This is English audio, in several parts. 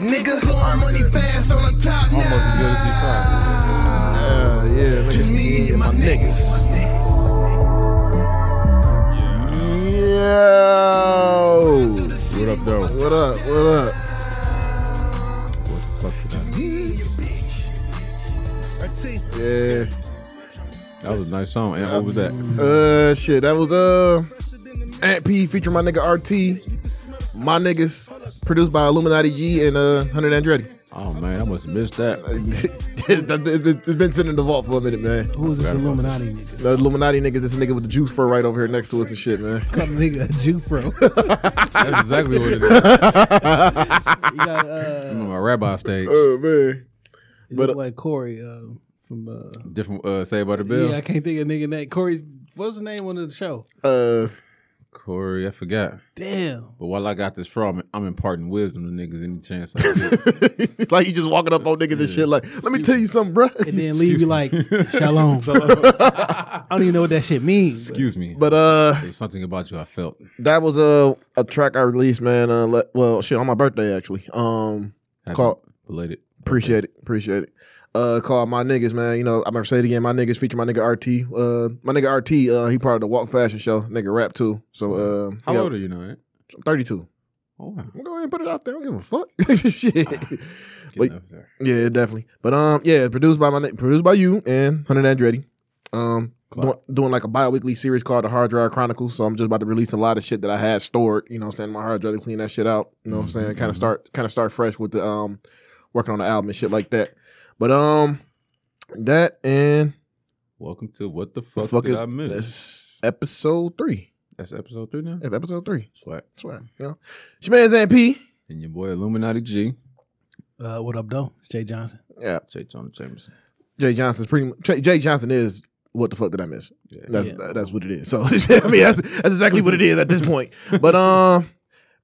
like I did it, nigga. Blowing money fast on the top now. Almost as good as C5. Yeah, yeah. Just me and my niggas. Yo. What up, though? What up? What up? What the fuck I Yeah. That was a nice song. And what was that? Uh, shit. That was uh, Ant P featuring my nigga RT. My niggas produced by Illuminati G and uh, Hunter Andretti. Oh man, I must have missed that. it's been sitting in the vault for a minute, man. Who's this Illuminati nigga? The Illuminati niggas, this nigga with the juice fur right over here next to us and shit, man. Call the nigga a Jew bro. That's exactly what it is. you got uh, I'm on my rabbi stage. Oh man. you But, look like Corey uh, from uh, Different uh, say about the bill. yeah, I can't think of nigga name. Corey, what was the name on the show? Uh, Corey, I forgot. Damn. But while I got this from, I'm imparting wisdom to niggas any chance I get. like you just walking up on niggas and shit. Like, let me tell you something, bro. And then leave you like shalom. I don't even know what that shit means. Excuse me. But uh, There's something about you I felt. that was a a track I released, man. Uh, le- well, shit, on my birthday actually. Um, Happy Call- belated. appreciate it, appreciate it. Uh, called my niggas, man. You know, I'm gonna say it again. My niggas feature my nigga RT. Uh, my nigga RT. Uh, he part of the Walk Fashion Show. Nigga rap too. So uh, How yeah, old are you now? Man? I'm 32. Oh, wow. I'm gonna go ahead and put it out there. I don't give a fuck. shit. Getting Wait. up. Yeah, definitely. But um, yeah, produced by my produced by you and Hunter Andretti. Um, doing, doing like a bi-weekly series called the Hard Drive Chronicles. So I'm just about to release a lot of shit that I had stored. You know, what I'm saying my hard drive to clean that shit out. You know, what I'm saying kind of start kind of start fresh with the um working on the album and shit like that. But um, that and Welcome to What the Fuck, fuck Did it, I Miss? that's episode three. That's episode three now? Yeah, episode three. Swag. I swear. You know, it's your man's MP. And your boy Illuminati G. Uh, what up, though? It's Jay Johnson. Yeah, Jay Johnson Jameson. Jay Johnson's pretty. Jay Jay Johnson is what the fuck did I miss? Yeah. That's Yeah. that's what it is. So I mean, that's that's exactly what it is at this point. But um,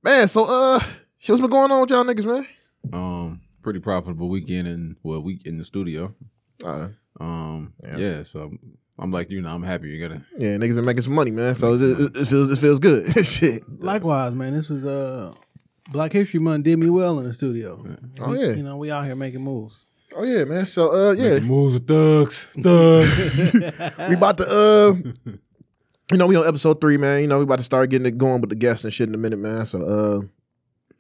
man, so uh, shit, what's been going on with y'all niggas, man? Um, pretty profitable weekend in well, week in the studio. Uh, Um, Yes. yeah, so I'm like you know, I'm happy you gotta yeah, niggas been making some money, man. So it, it, it feels it feels good. shit. Likewise, man. This was uh, Black History Month did me well in the studio. Oh, We- yeah. You know, we out here making moves. Oh yeah, man. So uh, yeah, moves with thugs, thugs. we about to uh, you know, we on episode three, man. You know, we about to start getting it going with the guests and shit in a minute, man. So uh,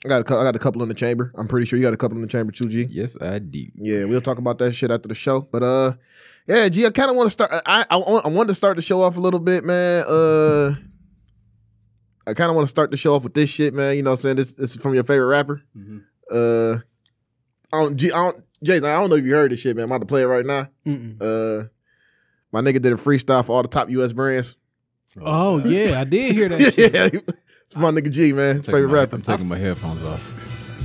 I got a I got a couple in the chamber. I'm pretty sure you got a couple in the chamber too, G. yes, I do. Yeah, we'll talk about that shit after the show. But uh, yeah, G, I kind of want to start. I I, want- I wanted to start the show off a little bit, man. Uh, I kind of want to start the show off with this shit, man. You know, what I'm saying this, this is from your favorite rapper. Mhm. Uh, I don't, G, I don't, Jason. I don't know if you heard this shit, man. I'm about to play it right now. Mm-mm. Uh, my nigga did a freestyle for all the top U.S. brands. Oh, yeah, I did hear that yeah, shit. It's my nigga G, man. His Taking favorite my- rapper. I'm taking my headphones off.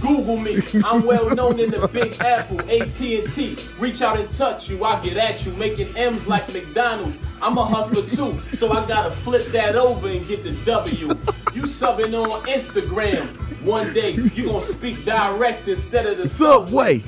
Google me. I'm well known in the Big Apple, AT&T. Reach out and touch you, I get at you, making M's like McDonald's. I'm a hustler too, so I gotta flip that over and get the W. You subbing on Instagram. One day you gonna speak direct instead of the Subway.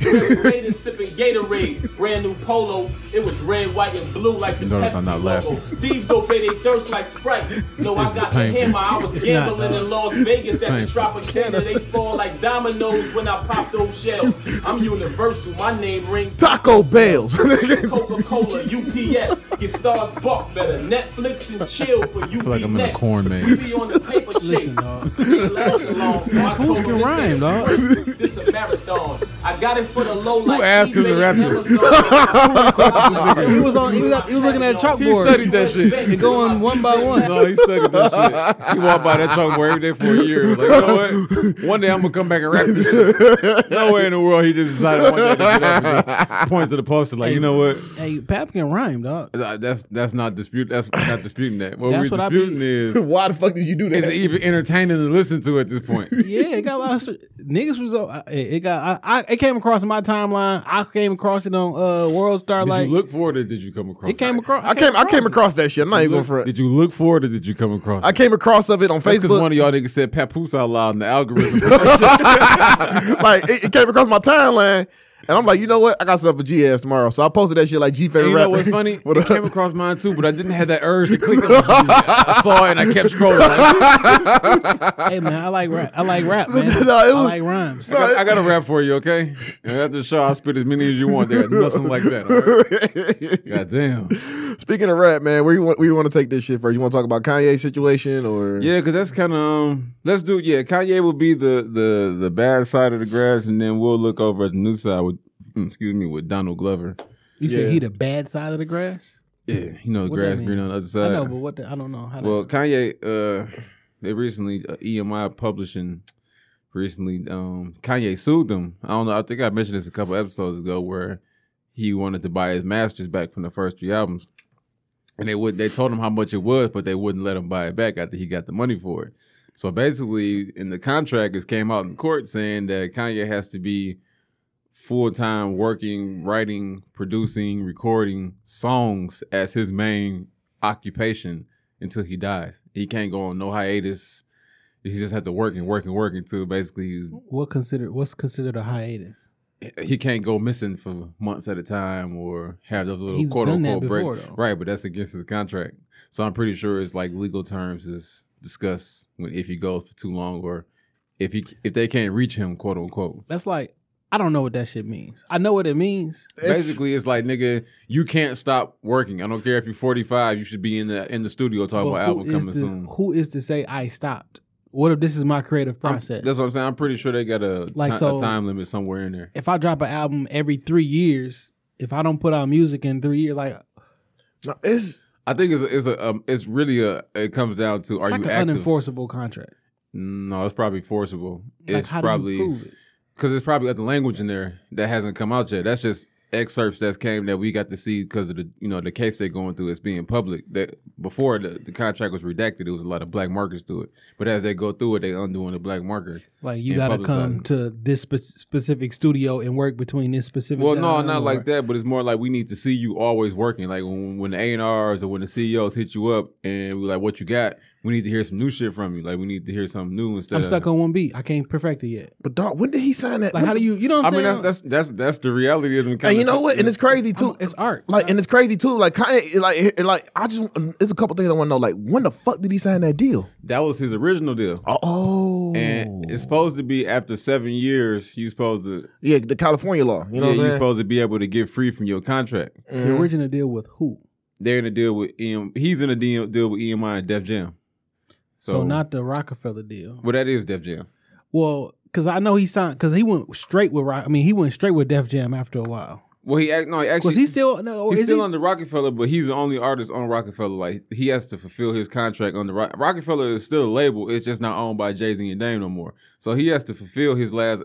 Raiders sipping Gatorade. Brand new polo. It was red, white, and blue like the Notice Pepsi I'm not logo. laughing. Thieves obey they thirst like Sprite. No, I This is got the painful. hammer. I was not, gambling dog. in uh, Las Vegas at the painful. Tropicana. They fall like dominoes when I pop those shells. I'm universal. My name rings. Taco Bells. Coca-Cola, UPS, get stars buck better. Netflix and chill for you. feel like I'm in a corn maze. We be on the paper chase. Listen, dog. Ain't lasting long, so I told him can rhyme, ain't a dog? sprint, This a marathon. I got it for the low like asked him to eBay, rap this? He was on. He was, he was looking at a chalkboard. He studied that shit. and going one by one. No, he studied that shit. He walked by that chalkboard every day for a year. Like, you know what? One day I'm gonna come back and rap this shit. No way in the world he just decided one day to sit up and just point to the poster like, you know what? Hey, Pap can rhyme, dog. That's that's not dispute. That's not disputing that. What That's we're what be- disputing is Why the fuck did you do is that? It even entertaining to listen to at this point? Yeah, it got a lot of st- niggas was. Uh, it it got. I, I it came across my timeline. I came across it on uh World Star. Did like you look for it or did you come across? it came across. I came I came across that shit. I'm not Did even you for look, it. did you look for it or did you come across? It? I it? came across of it on That's because Facebook. one of y'all niggas said Papoose out loud in the algorithm. like it, it came across my timeline, and I'm like, you know what? I got stuff for GS tomorrow, so I posted that shit like G favorite And you know what's funny? What it came across mine too, but I didn't have that urge to click on it. I saw it and I kept scrolling. Like, Hey man, I like rap. I like rap, man. No, it I like rhymes. I, got, I got a rap for you, okay? And after the show, I'll spit as many as you want. There's nothing like that. All right? God damn. Speaking of rap, man, where you want where you want to take this shit first? You want to talk about Kanye situation or Yeah, because that's kind of um. Let's do yeah. Kanye will be the the the bad side of the grass, and then we'll look over at the new side with excuse me with Donald Glover. You Yeah. said he the bad side of the grass. Yeah, you know, What grass green on the other side. I know, but what? The, I don't know how. Well, to, Kanye, uh, they recently uh, EMI publishing recently. Um, Kanye sued them. I don't know. I think I mentioned this a couple episodes ago where he wanted to buy his masters back from the first three albums, and they would. They told him how much it was, but they wouldn't let him buy it back after he got the money for it. So basically, in the contract, it came out in court saying that Kanye has to be full time working, writing, producing, recording songs as his main occupation until he dies. He can't go on no hiatus. He just has to work and work and work until basically he's, what considered? What's considered a hiatus? he can't go missing for months at a time or have those little He's quote unquote break. before, though. Right, but that's against his contract. So I'm pretty sure it's like legal terms is discussed when if he goes for too long or if he if they can't reach him, quote unquote. That's like I don't know what that shit means. I know what it means. Basically, it's like nigga, you can't stop working. I don't care if you're 45. You should be in the in the studio talking about who album coming to, soon. Who is to say I stopped? What if this is my creative I'm- process? that's what I'm saying. I'm pretty sure they got a, Like, ti- so- a time limit somewhere in there. if I drop an album every three years, if I don't put out music in three years, like No, it's I think it's a, it's a um, it's really a it comes down to it's are like you an active? unenforceable contract. No, it's probably forcible. Like it's how probably do you prove it? because it's probably got the language in there that hasn't come out yet. That's just excerpts that came that we got to see because of the you know the case they're going through. It's being public. That before the, the contract was redacted, it was a lot of black markers to it. But as they go through it, they undoing the black marker. Like you got to come to this spe- specific studio and work between this specific. Well, no, not or- like that. But it's more like we need to see you always working. Like when, when the A and R's or when the CEOs hit you up and we like, what you got? We need to hear some new shit from you. Like we need to hear something new instead. I'm of, stuck on one beat. I can't perfect it yet. but dog, when did he sign that? Like, how do you? You know what I I'm mean, that's that's that's that's the reality of the. And you know what? And it's crazy too. I'm- it's art. Like, and it's crazy too. Like, Kanye, like, it- like, I just, there's a couple things I want to know. Like, when the fuck did he sign that deal? that was his original deal. Oh, And it's supposed to be after seven years, you supposed to yeah, the California law. You know yeah, what you're supposed to be able to get free from your contract. the original deal with who? They're in a deal with EM. He's in a deal, deal with EMI and Def Jam. So, not the Rockefeller deal. well, that is Def Jam. Well, because I know he signed because he went straight with Rock. I mean, he went straight with Def Jam after a while. Well, he act no, he actually Was he still no? He's still he? under Rockefeller, but he's the only artist on Rockefeller. Like he has to fulfill his contract under Rock- Rockefeller is still a label. It's just not owned by Jay Z and Dame no more. So he has to fulfill his last.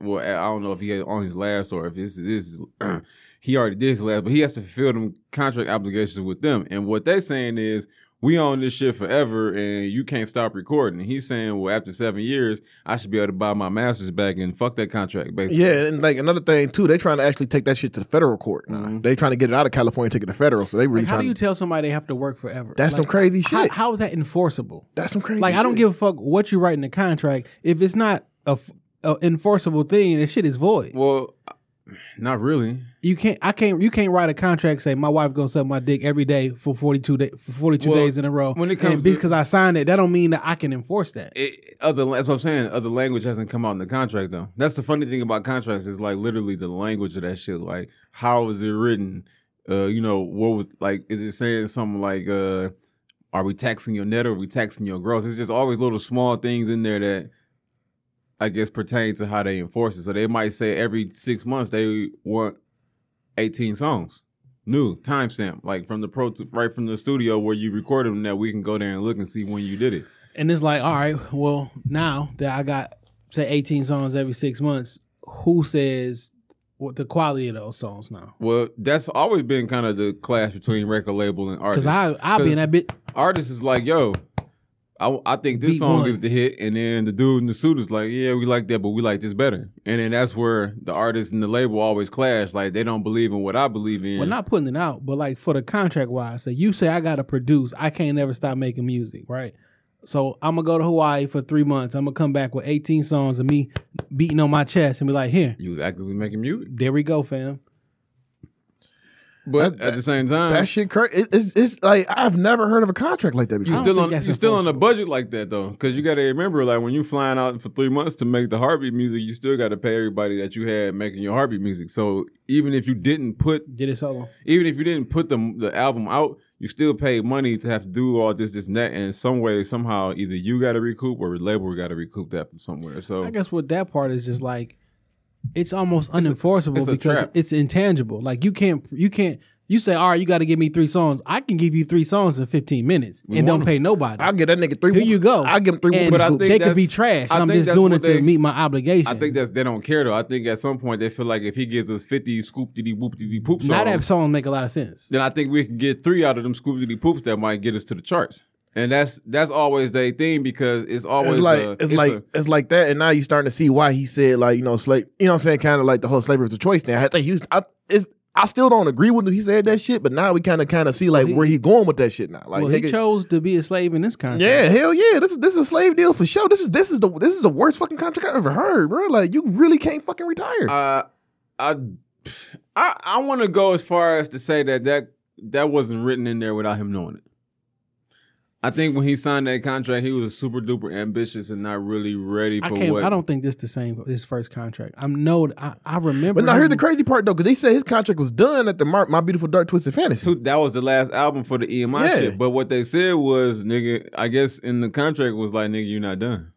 Well, I don't know if he had on his last or if this is this is. he already did his last, but he has to fulfill them contract obligations with them. And what they're saying is, we own this shit forever, and you can't stop recording. And he's saying, well, after seven years, I should be able to buy my masters back and fuck that contract, basically. Yeah, and like another thing too, they're trying to actually take that shit to the federal court. Now. Mm-hmm. They trying to get it out of California, take it to federal. So they really Like, how do you to, tell somebody they have to work forever? That's some crazy how- shit. how is that enforceable? that's some crazy. Shit. Like I don't give a fuck what you write in the contract. If it's not a, f- a enforceable thing, that shit is void. Well, not really. You can't. I can't. You can't write a contract say my wife gonna suck my dick every day for forty two days for forty two Well, days in a row. when it comes because I signed it, that don't mean that I can enforce that. It, other that's what I'm saying. Other language hasn't come out in the contract though. That's the funny thing about contracts is like literally the language of that shit. Like how is it written? Uh, you know what was like? Is it saying something like, uh, "Are we taxing your net or are we taxing your gross?" It's just always little small things in there that I guess pertain to how they enforce it. So they might say every six months they want 18 songs. New timestamp, like from the pro, right from the studio where you recorded them. That we can go there and look and see when you did it. And it's like, all right, well, now that I got say eighteen songs every six months, who says what the quality of those songs now? Well, that's always been kind of the clash between record label and artist. Because I I'll be in that bit. Artist is like, yo, I, I think this Beat song one. is the hit, and then the dude in the suit is like, yeah, we like that, but we like this better. And then that's where the artist and the label always clash. Like they don't believe in what I believe in. Well, not putting it out, but like for the contract wise, so you say I gotta produce, I can't never stop making music, right? So I'm gonna go to Hawaii for three months. I'm gonna come back with 18 songs of me beating on my chest and be like, here, you was actively making music, there we go, fam. But That- at the same time, That shit crazy. It, it's, it's like I've never heard of a contract like that You before. don't still on that's you still on a budget like that though, because you got to remember, like when you're flying out for three months to make the heartbeat music, you still got to pay everybody that you had making your heartbeat music. So even if you didn't put, Get it solo. even if you didn't put the the album out, you still pay money to have to do all this, this, and that, and some way, somehow, either you got to recoup or the label got to recoup that from somewhere. So I guess what that part is just like, it's almost a- unenforceable it's a because trap. it's intangible. Like you can't, you can't. You say, all right, you got to give me three songs. I can give you three songs in 15 minutes We and don't pay nobody. I'll get that nigga three. Here you go. I'll give him three. and But I think they could be trash. I'm just doing it to meet my obligation. I think that's they don't care though. I think at some point they feel like if he gives us fifty scoop diddy whoop diddy poop songs, now that song make a lot of sense. then I think we can get three out of them scoop diddy poops that might get us to the charts. And that's that's always their thing because it's always It's like a, it's, like a- it's like that, and now you're starting to see why he said like you know slave. You know what I'm saying? Kind of like the whole slavery was a choice thing. I think he was. I, it's, I still don't agree with he said that shit, but now we kind of kind of see like he- where he going with that shit now. Like well, he nigga, chose to be a slave in this contract. yeah, hell yeah, this is this is a slave deal for sure. This is this is the this is the worst fucking contract I've ever heard, bro. Like you really can't fucking retire. uh, I I I want to go as far as to say that that that wasn't written in there without him knowing it. I think when he signed that contract, he was super duper ambitious and not really ready I for can't. what. I don't think this the same. His first contract. I'm no. I, I remember. but now here's him- the crazy part though, because they said his contract was done at the Mar- My Beautiful Dark Twisted Fantasy. Two- that was the last album for the EMI Yeah. shit. But what they said was, nigga, I guess in the contract was like, nigga, you're not done.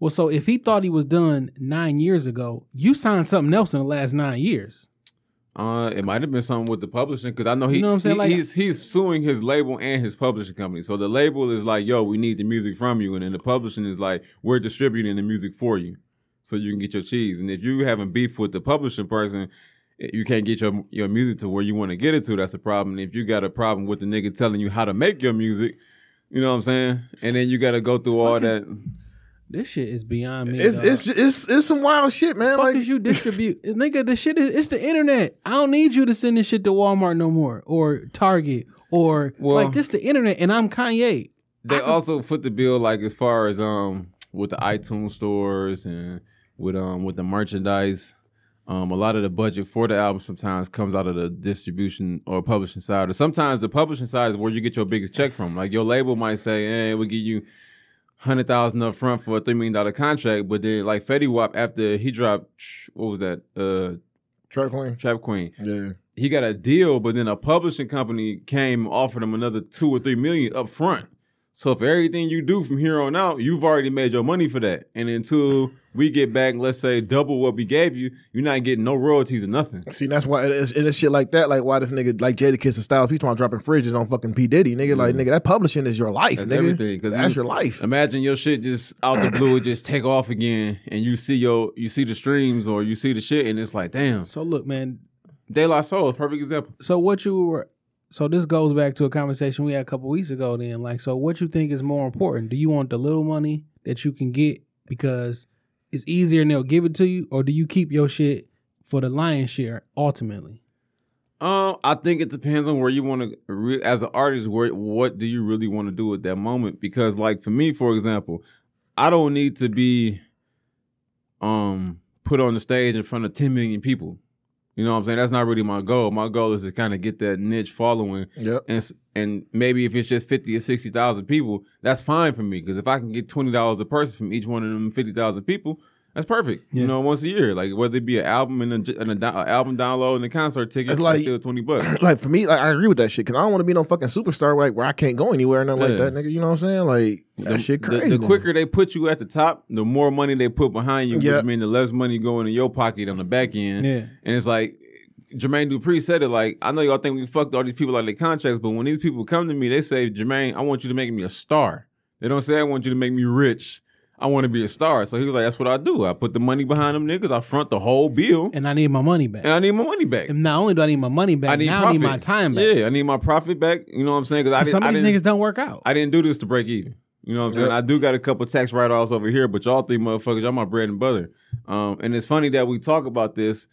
Well, so if he thought he was done nine years ago, you signed something else in the last nine years. Uh, it might have been something with the publishing because I know he, You know what I'm saying? he- Like- he's he's suing his label and his publishing company. So the label is like, "Yo, we need the music from you," and then the publishing is like, "We're distributing the music for you, so you can get your cheese." And if you having beef with the publishing person, you can't get your your music to where you want to get it to. That's a problem. And if you got a problem with the nigga telling you how to make your music, you know what I'm saying? And then you got to go through all Fuck is- that. This shit is beyond me. it's, dog. it's it's it's some wild shit, man. fuck Like is you distribute, nigga? The shit is it's the internet. I don't need you to send this shit to Walmart no more or Target or Well- like this the internet, and I'm Kanye. They also foot the bill like as far as um with the iTunes stores and with um with the merchandise. Um, a lot of the budget for the album sometimes comes out of the distribution or publishing side, or sometimes the publishing side is where you get your biggest check from. Like your label might say, "Hey, we'll give you hundred thousand up front for a three million dollar contract," but then like Fetty Wap after he dropped what was that uh Trap Queen. Trap Queen, Yeah. he got a deal, but then a publishing company came offered him another two or three million up front. So for everything you do from here on out, you've already made your money for that. And until we get back, let's say double what we gave you, you're not getting no royalties or nothing. See, that's why it is, it is shit like that. Like why this nigga like Jadakiss and Styles, we talking dropping fridges on fucking P Diddy, nigga. Like nigga, that publishing is your life, That's nigga. everything. Cause that's you- your life. Imagine your shit just out the blue, just take off again, and you see your you see the streams or you see the shit, and it's like, damn, So look, man. De La Soul is a perfect example. So what you were so this goes back to a conversation we had a couple weeks ago. Then, like, so what you think is more important? Do you want the little money that you can get because it's easier and they'll give it to you, or do you keep your shit for the lion's share ultimately? Um, I think it depends on where you want to. Re- as an artist, where what do you really want to do at that moment? Because, like for me, for example, I don't need to be um put on the stage in front of ten million people. You know what I'm saying? That's not really my goal. My goal is to kind of get that niche following, Yep. and and maybe if it's just fifty or sixty thousand people, that's fine for me. Because if I can get twenty dollars a person from each one of them fifty thousand people, that's perfect. You know, once a year, like whether it be an album and a, j- and a, do- a album download and a concert ticket, It's like- still twenty bucks. like for me, like, I agree with that shit because I don't want to be no fucking superstar like where I can't go anywhere or nothing Yeah. like that, nigga. You know what I'm saying? Like that the, shit crazy. The, nigga. quicker they put you at the top, the more money they put behind you, Yeah. which means the less money going in your pocket on the back end. Yeah. And it's like Jermaine Dupri said it like, I know y'all think we fucked all these people out of their contracts, but when these people come to me, they say, Jermaine, I want you to make me a star. They don't say I want you to make me rich. I want to be a star. So he was like, That's what I do. I put the money behind them niggas, I front the whole bill, And I need my money back. and I need my money back. And not only do I need my money back, I need now profit. I need my time back. Yeah, I need my profit back. You know what I'm saying? Because I 'Cause didn't, Some of these didn't, niggas don't work out. I didn't do this to break even. You know what I'm saying? I do got a couple tax write offs over here, but y'all three motherfuckers, y'all my bread and butter. Um, and it's funny that we talk about this.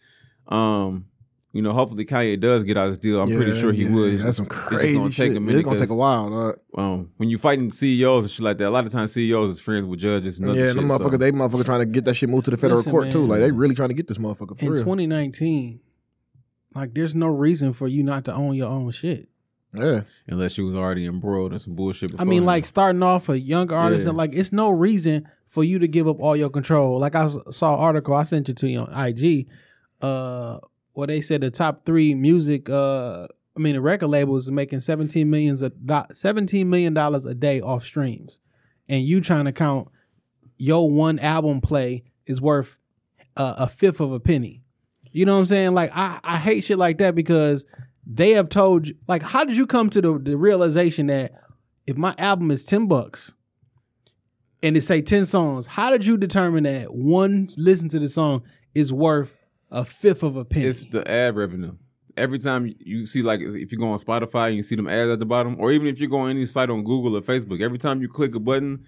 Um, you know, hopefully Kanye does get out of this deal. I'm pretty sure he yeah, would. It's That's just- some it's crazy just gonna shit. take a minute. It's gonna take a while. dog. Um, when you're fighting CEOs and shit like that, a lot of times CEOs is friends with judges and other Yeah, shit. them so- they motherfucker trying to get that shit moved to the federal Listen, court too. Like they really trying to get this motherfucker for In real. 2019, like there's no reason for you not to own your own shit. yeah, unless you was already embroiled in some bullshit. I mean, beforehand. like starting off a young artist, Yeah. and like it's no reason for you to give up all your control. Like I saw an article I sent you to you on IG, uh, where they said the top three music, uh, I mean, the record labels is making seventeen millions a do- seventeen million dollars a day off streams, and you trying to count your one album play is worth a, a fifth of a penny. You know what I'm saying? Like I, I hate shit like that because they have told you like how did you come to the, the realization that if my album is 10 bucks and it say 10 songs, how did you determine that one listen to the song is worth a fifth of a penny? It's the ad revenue. Every time you see, like, if you go on Spotify and you see them ads at the bottom, or even if you go on any site on Google or Facebook, every time you click a button,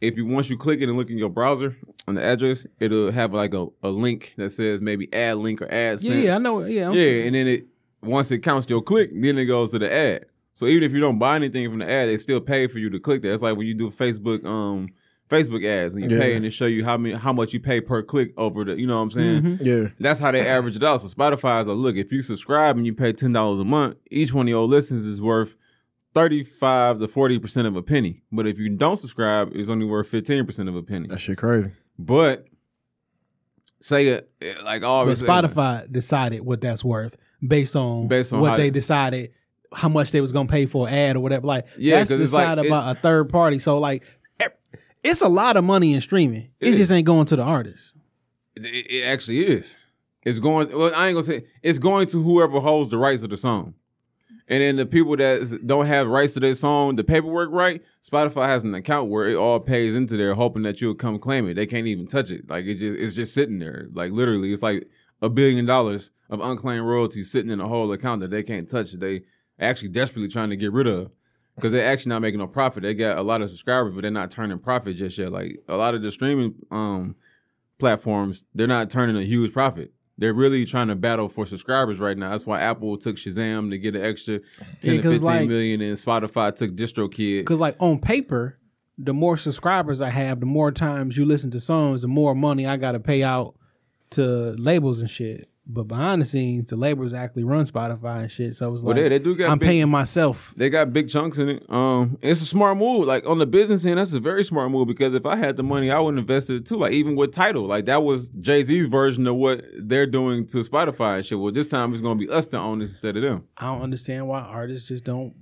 if you once you click it and look in your browser on the address, it'll have like a, a link that says maybe ad link or ad yeah, sense. yeah, I know. Yeah, I'm- Yeah, and then it once it counts your click, then it goes to the ad. So even if you don't buy anything from the ad, they still pay for you to click that. It's like when you do Facebook um Facebook ads and you Yeah. pay and they show you how many how much you pay per click over the you know what I'm saying? Mhm. yeah. That's how they average it out. So Spotify is like, look, if you subscribe and you pay ten dollars a month, each one of your listens is worth thirty-five to forty percent of a penny. But if you don't subscribe, it's only worth fifteen percent of a penny. That shit crazy. But say it like But always. Spotify decided what that's worth based on, Based on what they they- decided how much they was gonna pay for an ad or whatever. Like Yeah, that's 'cause it's like- decided it- by a third party. So like it's a lot of money in streaming. It, It just ain't going to the artist. It, it actually is. It's going. Well, I ain't gonna say it's going to whoever holds the rights of the song, and then the people that don't have rights to their song, the paperwork right. Spotify has an account where it all pays into there, hoping that you'll come claim it. They can't even touch it. Like it just it's just sitting there. Like literally, it's like a billion dollars of unclaimed royalties sitting in a whole account that they can't touch. They actually desperately trying to get rid of. Because they're actually not making no profit. They got a lot of subscribers, but they're not turning profit just yet. Like a lot of the streaming um platforms, they're not turning a huge profit. They're really trying to battle for subscribers right now. That's why Apple took Shazam to get an extra ten Yeah, to fifteen million, like- and Spotify took DistroKid. Because like on paper, the more subscribers I have, the more times you listen to songs, the more money I got to pay out to labels and shit. But behind the scenes, the labels actually run Spotify and shit. So it's Well, like they, they do got I'm big, paying myself. They got big chunks in it. Um, it's a smart move. Like on the business end, that's a very smart move because if I had the money, I would invest it too. Like even with Tidal, like that was Jay Z's version of what they're doing to Spotify and shit. Well, this time it's gonna be us to own this instead of them. I don't understand why artists just don't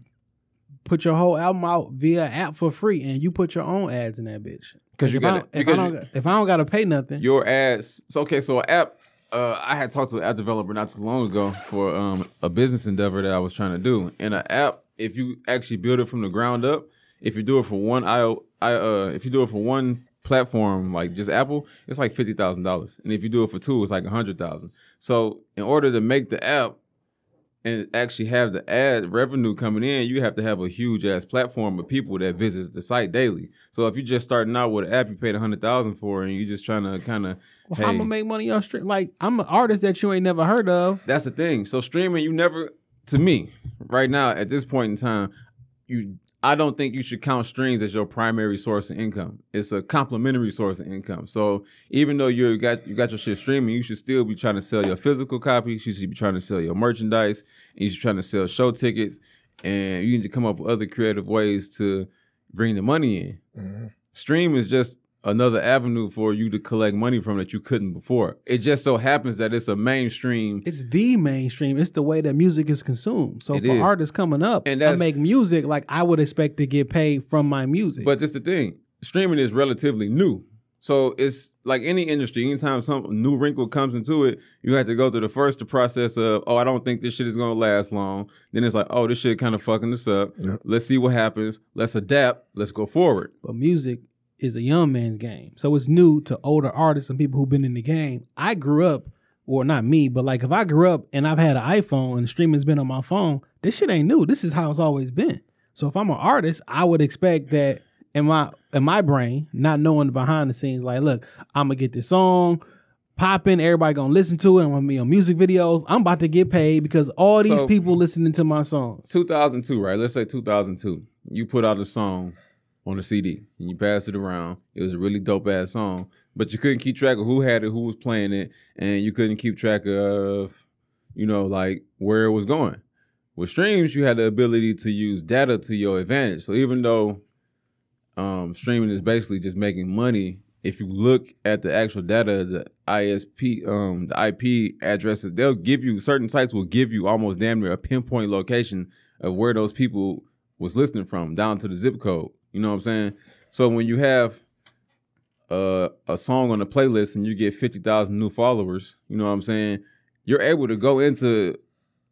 put your whole album out via app for free and you put your own ads in that bitch. 'Cause you if, I, don't- if, I you- don't, if I don't gotta pay nothing, your ads. So okay, so an app. Uh, I had talked to an app developer not too long ago for um, a business endeavor that I was trying to do. And an app, if you actually build it from the ground up, if you do it for one I, I uh, if you do it for one platform like just Apple, it's like fifty thousand dollars. And if you do it for two, it's like a hundred thousand. So in order to make the app, and actually have the ad revenue coming in, you have to have a huge ass platform of people that visit the site daily. So if you're just starting out with an app you paid a hundred thousand for, and you're just trying to kind of, Well, hey, I'm gonna make money on stream? Like I'm an artist that you ain't never heard of. That's the thing. So streaming, you never, to me, right now at this point in time, you, I don't think you should count streams as your primary source of income. It's a complementary source of income. So even though you got you got your shit streaming, you should still be trying to sell your physical copies. You should be trying to sell your merchandise. And you should be trying to sell show tickets, and you need to come up with other creative ways to bring the money in. Mm-hmm. Stream is just another avenue for you to collect money from that you couldn't before. It just so happens that it's a mainstream It's the mainstream. It's the way that music is consumed. So It for is. artists coming up, And I make music like I would expect to get paid from my music. But that's the thing. Streaming is relatively new. So it's like any industry. Anytime some new wrinkle comes into it, you have to go through the first the process of, oh, I don't think this shit is gonna last long. Then it's like, oh, this shit kind of fucking this up. Yeah. Let's see what happens. Let's adapt. Let's go forward. but music is a young man's game. So it's new to older artists and people who've been in the game. I grew up, or not me, but like if I grew up and I've had an iPhone and streaming's been on my phone, this shit ain't new. This is how it's always been. So if I'm an artist, I would expect that in my in my brain, not knowing the behind the scenes, like, look, I'm gonna get this song popping, everybody gonna listen to it, I'm gonna be on music videos. I'm about to get paid because all these So- people listening to my songs. 2002, right? Let's say 2002. You put out a song on a CD and you pass it around. It was a really dope ass song, but you couldn't keep track of who had it, who was playing it, and you couldn't keep track of, you know, like where it was going. With streams, you had the ability to use data to your advantage. So even though um, streaming is basically just making money, if you look at the actual data, the ISP, um, the IP addresses, they'll give you certain sites will give you almost damn near a pinpoint location of where those people was listening from, down to the zip code. You know what I'm saying? So when you have uh, a song on a playlist and you get fifty thousand new followers, you know what I'm saying? You're able to go into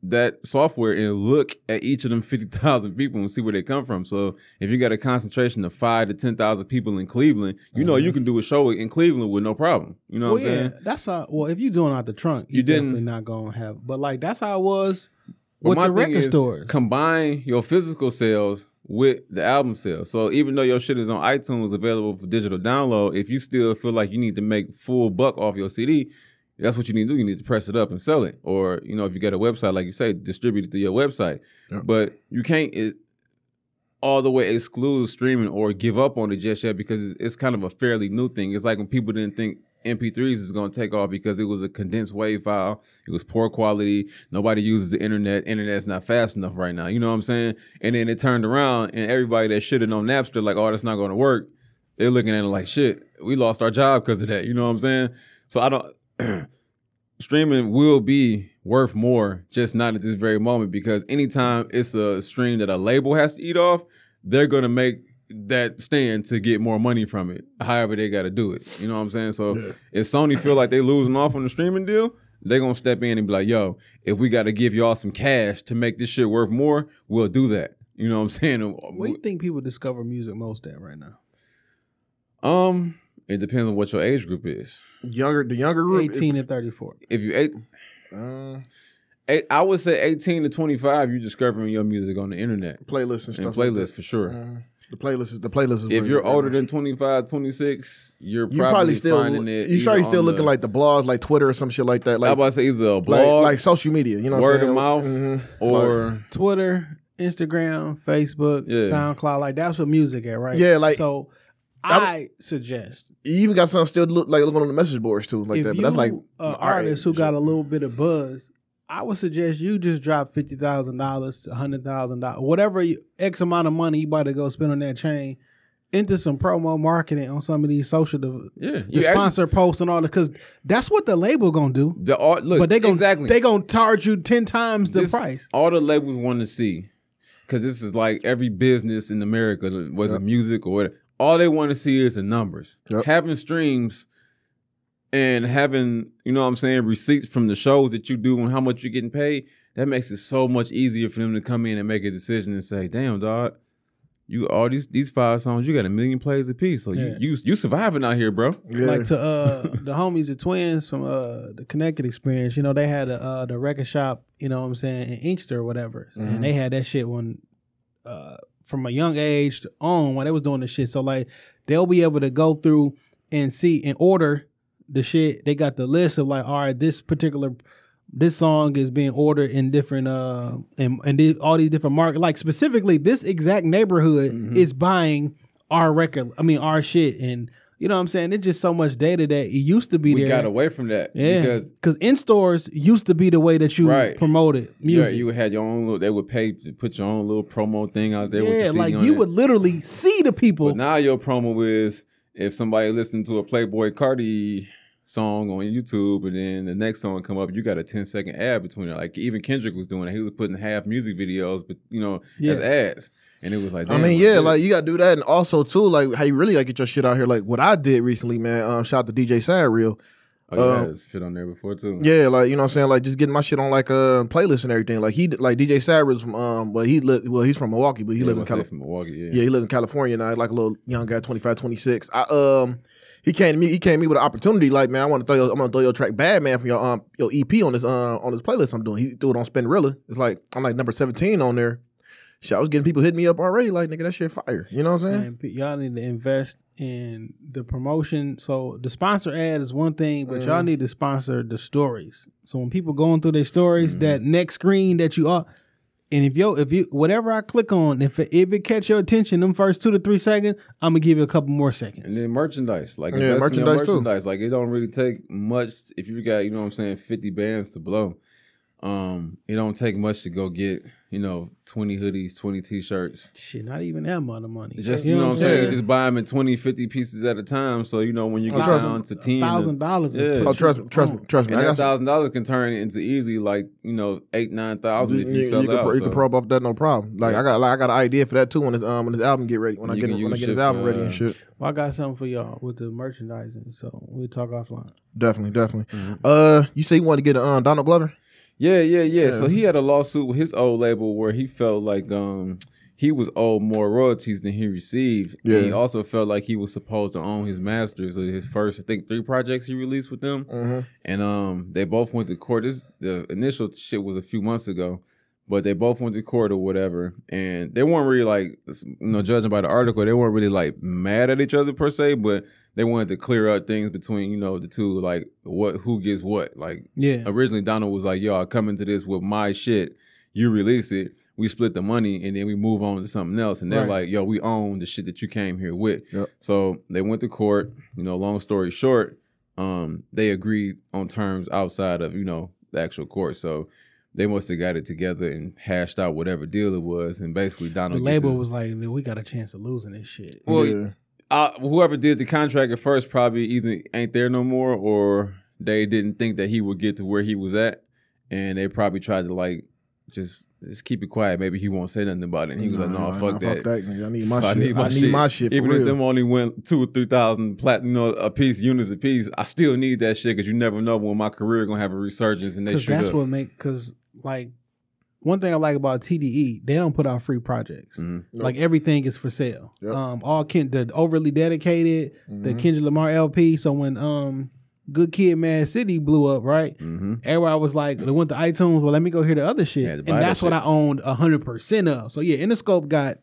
that software and look at each of them 50,000 people and see where they come from. So if you got a concentration of five to 10,000 people in Cleveland, you know you can do a show in Cleveland with no problem. You know what I'm yeah, saying? that's how. Well, if you're doing out the trunk, you, You didn't- definitely not gonna have. But like that's how it was But with my the thing record is, stores. Combine your physical sales with the album sales. So even though your shit is on iTunes available for digital download, if you still feel like you need to make full buck off your CD, that's what you need to do. You need to press it up and sell it. Or, you know, if you got a website, like you say, distribute it to your website. Yep. But you can't it, all the way exclude streaming or give up on it just yet because it's, it's kind of a fairly new thing. It's like when people didn't think MP3s is going to take off because it was a condensed wave file. It was poor quality. Nobody uses the internet. Internet's not fast enough right now. You know what I'm saying? And then it turned around and everybody that shitted on Napster like, oh, that's not going to work. They're looking at it like, shit, we lost our job because of that. You know what I'm saying? So I don't. streaming will be worth more, just not at this very moment because anytime it's a stream that a label has to eat off, they're gonna make that stand to get more money from it. However, they got to do it. You know what I'm saying? So if Sony feel like they losing off on the streaming deal, they're gonna step in and be like, "Yo, if we got to give y'all some cash to make this shit worth more, we'll do that." You know what I'm saying? Where do you think people discover music most at right now? Um, it depends on what your age group is. Younger, the younger group. Eighteen and thirty four. If you eight, uh, eight I would say 18 to 25, you're discovering your music on the internet playlists and and playlists Like for sure. Uh, the playlist is the playlist is. if you're you- older than 25, 26, you're you probably, probably still. finding it. You sure either still looking the- like the blogs, like Twitter or some shit like that, I like about to say either a like, blog, like social media. You know, what word I'm of saying? mouth, Mhm. or Twitter, Instagram, Facebook, Yeah. SoundCloud, like that's what music at, right? Yeah, like- so. I would- I suggest you even got some still look like looking on the message boards too, like if that. But you that's like an our artist who got a little bit of buzz, I would suggest you just drop fifty thousand dollars, hundred thousand dollars, whatever you, X amount of money you about to go spend on that chain into some promo marketing on some of these social yeah, the you actually- sponsor posts and all that because that's what the label gonna do. the art. Look, but they gonna exactly they gonna charge you ten times the This- price. All the labels want to see, because this is like every business in America, whether Yep. music or whatever. All they want to see is the numbers. Yep. Having streams and having, you know what I'm saying, receipts from the shows that you do and how much you're getting paid, that makes it so much easier for them to come in and make a decision and say, damn, dog, you all these these five songs, you got a million plays a piece. So Yeah. you you you surviving out here, bro. Yeah. Like to uh the homies, the twins from uh the connected experience, you know, they had a, uh the record shop, you know what I'm saying, in Inkster or whatever. Mm-hmm. And they had that shit when uh from a young age to on when they was doing the shit. So like they'll be able to go through and see and order the shit. They got the list of like, all right, this particular this song is being ordered in different uh and and all these different markets. Like specifically, this exact neighborhood Mm-hmm. is buying our record. I mean, our shit, and you know what I'm saying. It's just so much data that it used to be We there. got away from that yeah, because because in stores used to be the way that you Right. promoted music. you had your own little. They would pay to put your own little promo thing out there. with yeah, the like on you would literally see the people. But now your promo is if somebody listening to a Playboi Carti song on YouTube and then the next song come up, you got a 10 second ad between it. Like even Kendrick was doing it. He was putting half music videos, but you know, as ads. And it was like, I mean, yeah, this? like you gotta do that, and also too, like how you really gotta get your shit out here. Like what I did recently, man. Um, shout out to DJ Sad Real. oh, uh, had shit on there before too. Yeah, like you know what I'm saying, like just getting my shit on like a playlist and everything. Like he, like DJ Sad Real's from, um, well he lived, well he's from Milwaukee, but he yeah, lived in California. Milwaukee. Yeah. Yeah, he lives in California now. He's like a little young guy, 25, 26. I um he came to me, he came to me with an opportunity, like, man, I want to throw your, I'm gonna throw your track Bad Man for your um your EP on this uh on this playlist I'm doing. He threw it on Spinrilla. It's like I'm like number 17 on there. Shit, I was getting people hitting me up already, like nigga, that shit fire. You know what I'm saying? Man, p- y'all need to invest in the promotion. So the sponsor ad is one thing, but Mm. y'all need to sponsor the stories. So when people going through their stories, Mm-hmm. that next screen that you are, and if yo, if you whatever I click on, if it, if it catch your attention, them first two to three seconds, I'm gonna give you a couple more seconds. And then merchandise, like Yeah, invest in your merchandise, too. merchandise. Like it don't really take much if you got, you know what I'm saying, 50 bands to blow. Um, it don't take much to go get, you know, 20 hoodies, 20 t-shirts. Shit, not even that amount of money. Just you know, what I'm saying? saying, you just buy them in 20, 50 pieces at a time. So you know when you get trust down me. to ten, thousand dollars. Yeah. Oh, trust me, trust me, trust me. and I that thousand dollars can turn into easily like you know eight nine thousand you, if you, you, sell you it can, out. pro- you can probe off that no problem. Like Yeah. I got like I got an idea for that too when his um when his album get ready when I get can when I get shit his album for, ready uh, and shit. Well, I got something for y'all with the merchandising, so we'll talk offline. Definitely, definitely. Mm-hmm. Uh, you say you want to get a um, Donald Glover? Yeah, yeah, yeah. So he had a lawsuit with his old label where he felt like um he was owed more royalties than he received. And he also felt like he was supposed to own his masters of his first, I think, three projects he released with them. Mm-hmm. And um they both went to court. This the initial shit was a few months ago. But they both went to court or whatever, and they weren't really like, you know, judging by the article, they weren't really like mad at each other per se, but they wanted to clear up things between, you know, the two, like what, who gets what. Like Yeah, originally Donald was like, "Yo, I come into this with my shit. You release it. We split the money, and then we move on to something else." And they're Right. like, "Yo, we own the shit that you came here with." Yep. So they went to court. You know, long story short, um, they agreed on terms outside of you know the actual court. So they must have got it together and hashed out whatever deal it was, and basically the Donald gets label his- was like, "We got a chance of losing this shit." well, yeah. Uh, whoever did the contract at first probably either ain't there no more or they didn't think that he would get to where he was at, and they probably tried to like just just keep it quiet. Maybe he won't say nothing about it. And he was like, "No, fuck that." nigga. I need my I shit. need my I need my shit. For Even real. if them only went two or three thousand platinum, you know, a piece, units a piece, I still need that shit because you never know when my career gonna have a resurgence and they Because shoot that's up. what make because like one thing I like about TDE, they don't put out free projects. Mhm. Like everything is for sale. Yep. Um, all Ken, the overly dedicated, the Mhm. Kendrick Lamar LP. So when um, Good Kid, Mad City blew up, right? hmm Everybody was like, they went to iTunes. Well, let me go hear the other shit, Yeah, and buy that that's what shit. I owned hundred percent of. So yeah, Interscope got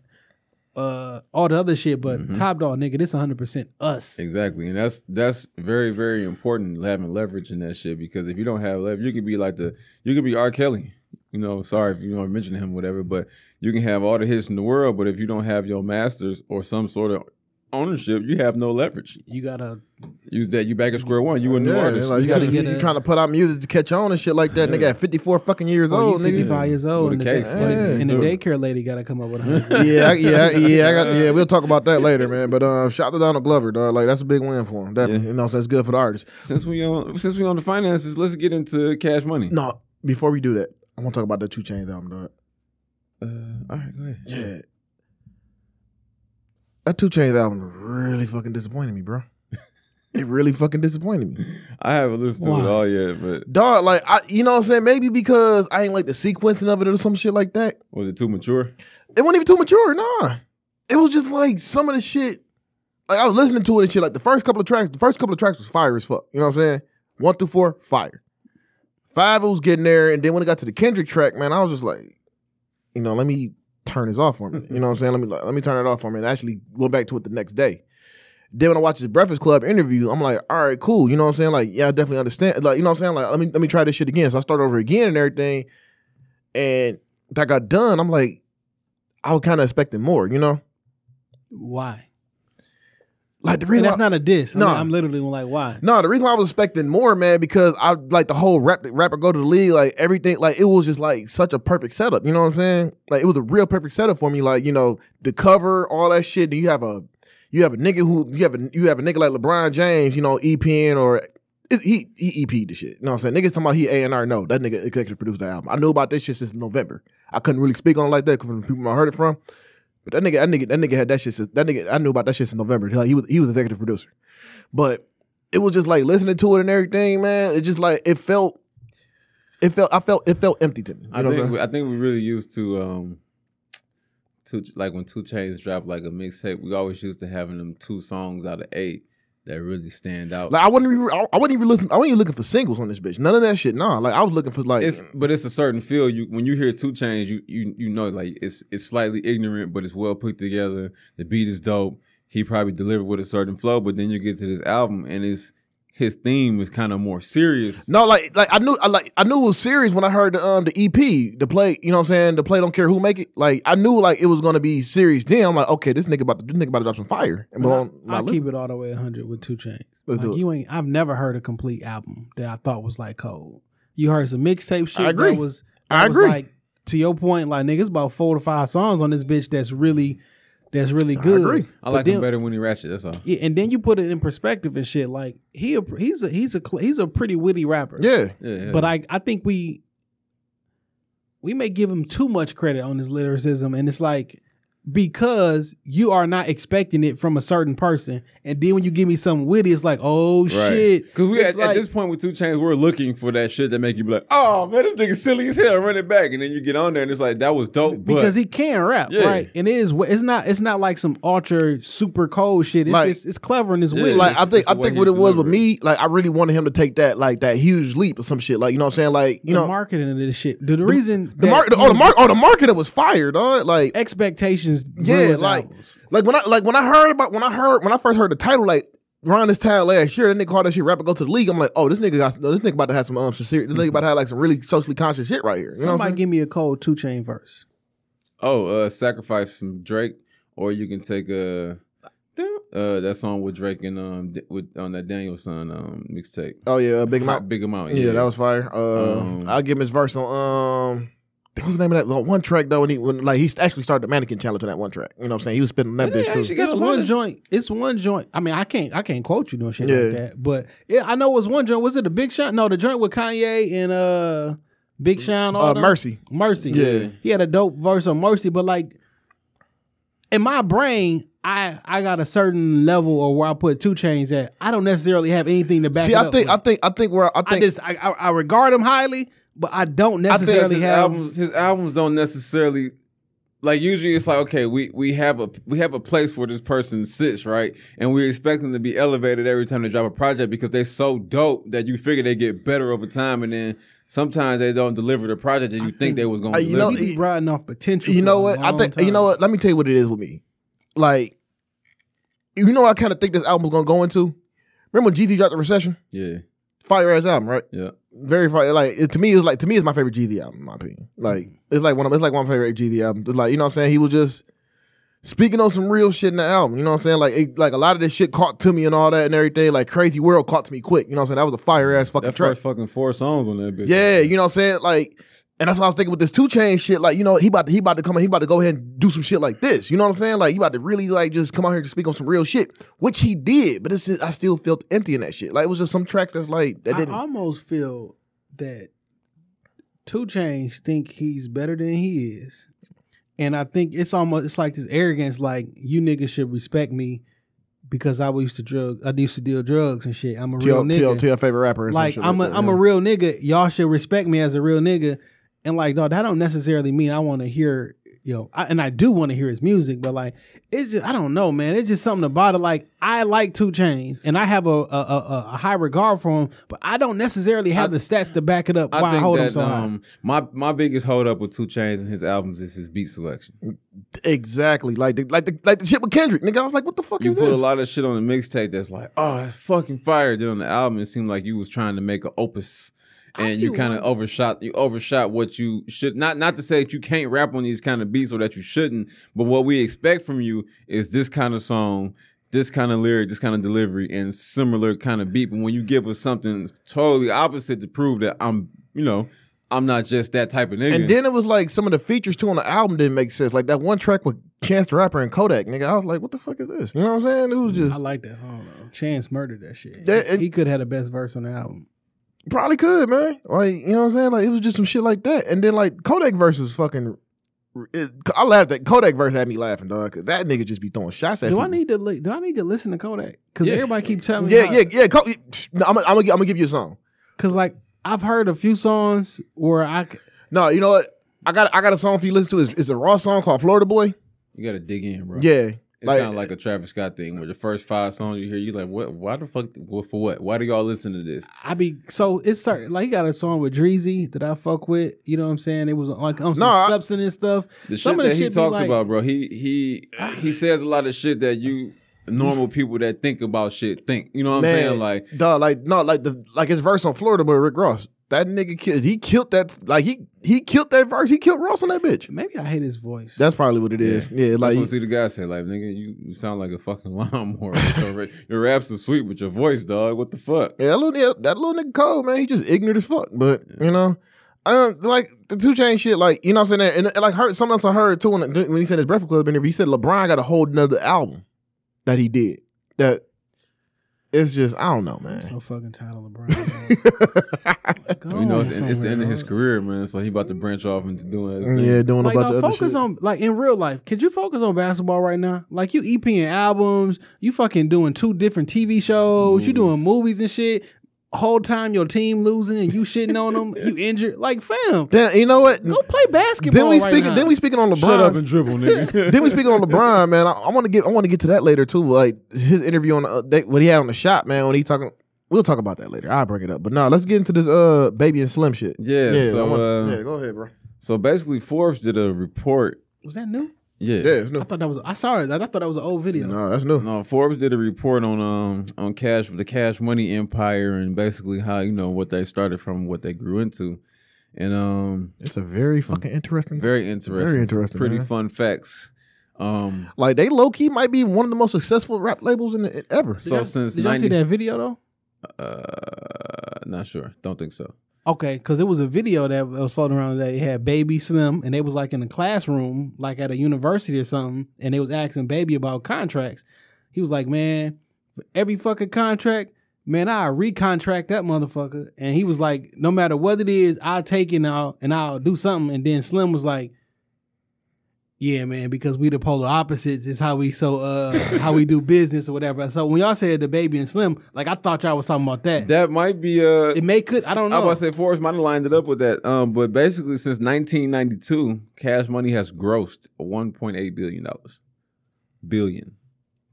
uh all the other shit, but Mhm. Top Dawg, nigga, this hundred percent us. Exactly, and that's that's very very important having leverage in that shit because if you don't have leverage, you could be like the you could be R. Kelly. You know, sorry if you don't mention him, whatever, but you can have all the hits in the world, but if you don't have your masters or some sort of ownership, you have no leverage. You gotta Use that, you back at square one. You a new yeah, artist. like you gotta get get you trying to put out music to catch on and shit like that. Nigga at 54 fucking years oh, old, you fifty nigga. years old, With and the, case, day- like, and the daycare lady got to come up with a yeah, yeah, yeah. I got yeah. We'll talk about that later, man. But uh, shout out to Donald Glover, dog. Like that's a big win for him. Definitely, Yeah. you know, so that's good for the artist. since we on since we on the finances, let's get into cash money. No, before we do that, I want to talk about the Two Chainz album, dog. Uh, all right, go ahead. Yeah, that Two Chainz album really fucking disappointed me, bro. it really fucking disappointed me, I haven't listened to it all yet, but dog. Like I, you know, what I'm saying maybe because I ain't like the sequencing of it or some shit like that. was it too mature? It wasn't even too mature, nah. it was just like some of the shit. Like I was listening to it and shit. Like the first couple of tracks, the first couple of tracks was fire as fuck. You know what I'm saying? One through four, fire. Five, was getting there, and then when it got to the Kendrick track, man, I was just like, you know, let me turn this off for me. You know what I'm saying? Let me let me turn it off for me, and actually went back to it the next day. Then when I watched his Breakfast Club interview, I'm like, all right, cool. You know what I'm saying? Like, yeah, I definitely understand. Like, you know what I'm saying? Like, let me let me try this shit again. So I started over again and everything. And that got done. I'm like, I was kind of expecting more, you know? Why? Like the And reason that's I- not a diss. No. mean, I'm literally like, why? No, the reason why I was expecting more, man, because I like the whole rap rapper go to the league, like everything, like it was just like such a perfect setup. You know what I'm saying? Like it was a real perfect setup for me. Like you know the cover, all that shit. You have a you have a nigga who you have a you have a nigga like LeBron James, you know, EPN or it, he he EP'd the shit. You know what I'm saying? Niggas talking about he A and R. No, that nigga executive produced the album. I knew about this shit since November. I couldn't really speak on it like that because from the people I heard it from. But that nigga, that nigga, that nigga had that shit. Since, that nigga, I knew about that shit in November. Like, he was he was executive producer. But it was just like listening to it and everything, man. It just like it felt, it felt, I felt, it felt empty to me. You I know think we, I think we really used to um, two like when 2 Chainz dropped like a mixtape. We always used to having them two songs out of eight that really stand out. Like I wasn't even, I, I wasn't even listening. I wasn't even looking for singles on this bitch. None of that shit. Nah, like I was looking for like, it's but it's a certain feel. You when you hear 2 Chainz, you you you know like it's it's slightly ignorant, but it's well put together. The beat is dope. He probably delivered with a certain flow, but then you get to this album and it's his theme is kind of more serious. no, like like I knew, I like I knew it was serious when I heard the um the EP, the play. You know what I'm saying? The play don't care who make it. Like I knew like it was gonna be serious. Then I'm like, okay, this nigga about to this nigga about to drop some fire. And But on, I, will keep it all the way 100 with 2 Chainz. Let's like do it. you ain't. I've never heard a complete album that I thought was like cold. You heard some mixtape shit. I agree. That was. I was agree. Like to your point, like nigga, it's about four to five songs on this bitch that's really, that's really good. agree. I like then- him better when he ratchet. That's all. Yeah, and then you put it in perspective and shit. Like he, a, he's a he's a he's a pretty witty rapper. Yeah, Yeah, yeah. But I I think we we may give him too much credit on his lyricism, and it's like because you are not expecting it from a certain person, and then when you give me something witty, it's like oh shit. Because we It's at, at this point with 2 Chainz, we're looking for that shit that make you be like, oh man, this nigga silly as hell. Run it back, and then you get on there and it's like that was dope. because but he can rap, Yeah. right? And it is. It's not. It's not like some ultra super cold shit. It's Like- it's, it's clever and it's Yeah, witty. like I think I think what it was with me, like I really wanted him to take that like that huge leap or some shit. Like you know what I'm saying? Like you the know marketing of this shit. The, the reason the that market. you Oh the market. just- Oh the market was fired, dog. Like expectations. Yeah, like albums. like when I like when I heard about when I heard when I first heard the title like around this time last year, that nigga called that shit Rap or Go to the League. I'm like, oh, this nigga got this nigga about to have some um sincere. This nigga about to have like some really socially conscious shit right here. You know what I'm Somebody saying? give me a cold two chain verse. oh, uh, sacrifice from Drake, or you can take a. Uh, that song with Drake and um with on that Daniel son um mixtape. Oh yeah, uh, big amount. big amount. Yeah, that was fire. Uh, Um, I'll give him his verse on um. What was the name of that well, one track though? When he when like he actually started the mannequin challenge on that one track. You know what I'm saying? He was spitting on that Yeah, bitch actually too. got It's one joint. It's one joint. I mean, I can't. I can't quote you no shit Yeah. like that. But yeah, I know it was one joint. Was it a Big Shot? No, the joint with Kanye and uh Big Sean. All Uh, them? Mercy. Mercy. Yeah. he had a dope verse on Mercy, but like in my brain, I I got a certain level or where I put 2 Chainz at. I don't necessarily have anything to back. See, it I up think with. I think I think where I I think just I, I, I regard him highly, but I don't I think necessarily his have. albums. His albums don't necessarily like usually it's like okay we we have a we have a place where this person sits right and we expect them to be elevated every time they drop a project because they're so dope that you figure they get better over time and then sometimes they don't deliver the project that you think they was going Uh, to you deliver. know, he be riding off potential. you know what I long think. You know what? Let me tell you what it is with me. Like, you know, what I kind of think this album's gonna go into. Remember when Jeezy dropped the recession? yeah Fire ass album, right? yeah Very fire. Like it, to me, it's like to me, it's my favorite Jeezy album, in my opinion. Like mm. it's like one of it's like one of my favorite Jeezy albums. It's like you know what I'm saying. He was just speaking on some real shit in the album. You know what I'm saying? Like it, like a lot of this shit caught to me and all that and everything. Like Crazy World caught to me quick. You know what I'm saying? That was a fire ass fucking that track. fucking four songs on that bitch Yeah, you know what I'm saying? Like, and that's what I was thinking with this two chain shit. Like, you know, he about to he about to come in, he about to go ahead and do some shit like this. You know what I'm saying? Like, he about to really like just come out here to speak on some real shit, which he did. But it's just, I still felt empty in that shit. Like, it was just some tracks that's like that didn't. I almost feel that 2 Chainz think he's better than he is, and I think it's almost it's like this arrogance, like you niggas should respect me because I used to drug, I used to deal drugs and shit. I'm a real tell, nigga. tell, favorite rapper. Like I'm a that, am yeah. a real nigga. Y'all should respect me as a real nigga. And like, dog, that don't necessarily mean I want to hear you know, I, and I do want to hear his music, but like it's just I don't know, man. It's just something about it. Like I like 2 Chainz, and I have a a, a, a high regard for him, but I don't necessarily have the stats to back it up. I why I think hold him that so high. um, my my biggest hold up with 2 Chainz and his albums is his beat selection. Exactly. Like the like the like the shit with Kendrick. Nigga, I was like, what the fuck You is put a lot of shit on the mixtape that's like, oh, that's fucking fire. Then on the album, it seemed like you was trying to make an opus, and you kind of overshot. You overshot what you should. Not not to say that you can't rap on these kind of beats or that you shouldn't, but what we expect from you is this kind of song. This kind of lyric, this kind of delivery, and similar kind of beat. But when you give us something totally opposite to prove that I'm, you know, I'm not just that type of nigga. And then it was like some of the features too on the album didn't make sense. Like that one track with Chance the Rapper and Kodak, nigga. I was like, what the fuck is this? You know what I'm saying? It was mm, just I like that song though. Chance murdered that shit. That- it- he could have had the best verse on the album. Probably could, man. Like, you know what I'm saying? Like it was just some shit like that. And then like Kodak versus fucking it, I laughed at Kodak verse had me laughing, dog. Cause that nigga just be throwing shots at Do people. I need to li- do I need to listen to Kodak? Because Yeah. everybody keep telling me, Yeah, yeah, yeah. Ko- no, I'm, gonna- I'm, gonna, I'm gonna give you a song. Cause like I've heard a few songs where I c- No, you know what? I got I got a song for you to listen to. It's, it's a raw song called Florida Boy. you got to dig in, bro. Yeah. It's Like- kind of like a Travis Scott thing, where the first five songs you hear, you like, what? Why the fuck? What for? What? Why do y'all listen to this? I be so it's certain like he got a song with Dreezy that I fuck with. You know what I'm saying? It was like um, on some No, I- substance and stuff. The Some shit of the that he shit be talks like- about, bro. He he ah. he says a lot of shit that you normal people that think about shit think. You know what I'm saying? Like, dog, like no, like the like his verse on Florida Boy, Rick Ross. That nigga killed. He killed that. Like he he killed that verse. He killed Ross on that bitch. Maybe I hate his voice. That's probably what it is. Yeah, like, like want to see the guy say, like, nigga, you, you sound like a fucking lawnmower. your, your raps are sweet, but your voice, dog, what the fuck? yeah, that little yeah, that little nigga cold man. He just ignorant as fuck. But you know, I don't like the two chain shit. Like you know what I'm saying. And, and like heard something else I heard too when, when he said his Breakfast Club interview. He said LeBron got a whole nother album that he did. That it's just I don't know, man. I'm so fucking tired of LeBron. Go you know, it's, on it's the end of his career, man. So he about to branch off into doing yeah, doing Like, a bunch no, of other focus shit. on like in real life. Could you focus on basketball right now? Like you EPing albums, you fucking doing two different TV shows, you doing movies and shit. Whole time your team losing and you shitting on them, you injured. Like fam, Then you know what? go play basketball. Then we right speaking. now. Then we speaking on LeBron. Shut up and dribble, nigga. then we speaking on LeBron, man. I, I want to get I want to get to that later too. Like his interview on uh, they, what he had on the shop, man. When he talking, we'll talk about that later. I'll bring it up. But no, let's get into this uh baby and slim shit. Yeah, so, I want- uh, yeah, go ahead, bro. so basically, Forbes did a report. was that new? Yeah, Yeah, it's new. I thought that was. I saw it. I thought that was an old video. No, that's new. No, Forbes did a report on um on cash the Cash Money Empire and basically how you know what they started from, what they grew into, and um It's a very fucking interesting. very interesting, Very some interesting, pretty man. fun facts. Um, like they low key might be one of the most successful rap labels in the, ever. so since Did y'all see that video though? uh, not sure, don't think so. Okay, because it was a video that was floating around that had Baby Slim, and they was like in a classroom, like at a university or something, and they was asking Baby about contracts. He was like, "Man, every fucking contract, man, I recontract that motherfucker." And he was like, "No matter what it is, I'll take it now and I'll do something." And then Slim was like, "Yeah, man, because we the polar opposites is how we so uh how we do business or whatever." So when y'all said the Baby and Slim, like I thought y'all was talking about that. That might be uh it may could I don't know. I was about to say Forbes might have lined it up with that. Um, but basically, since 1992, Cash Money has grossed 1.8 billion dollars. Billion.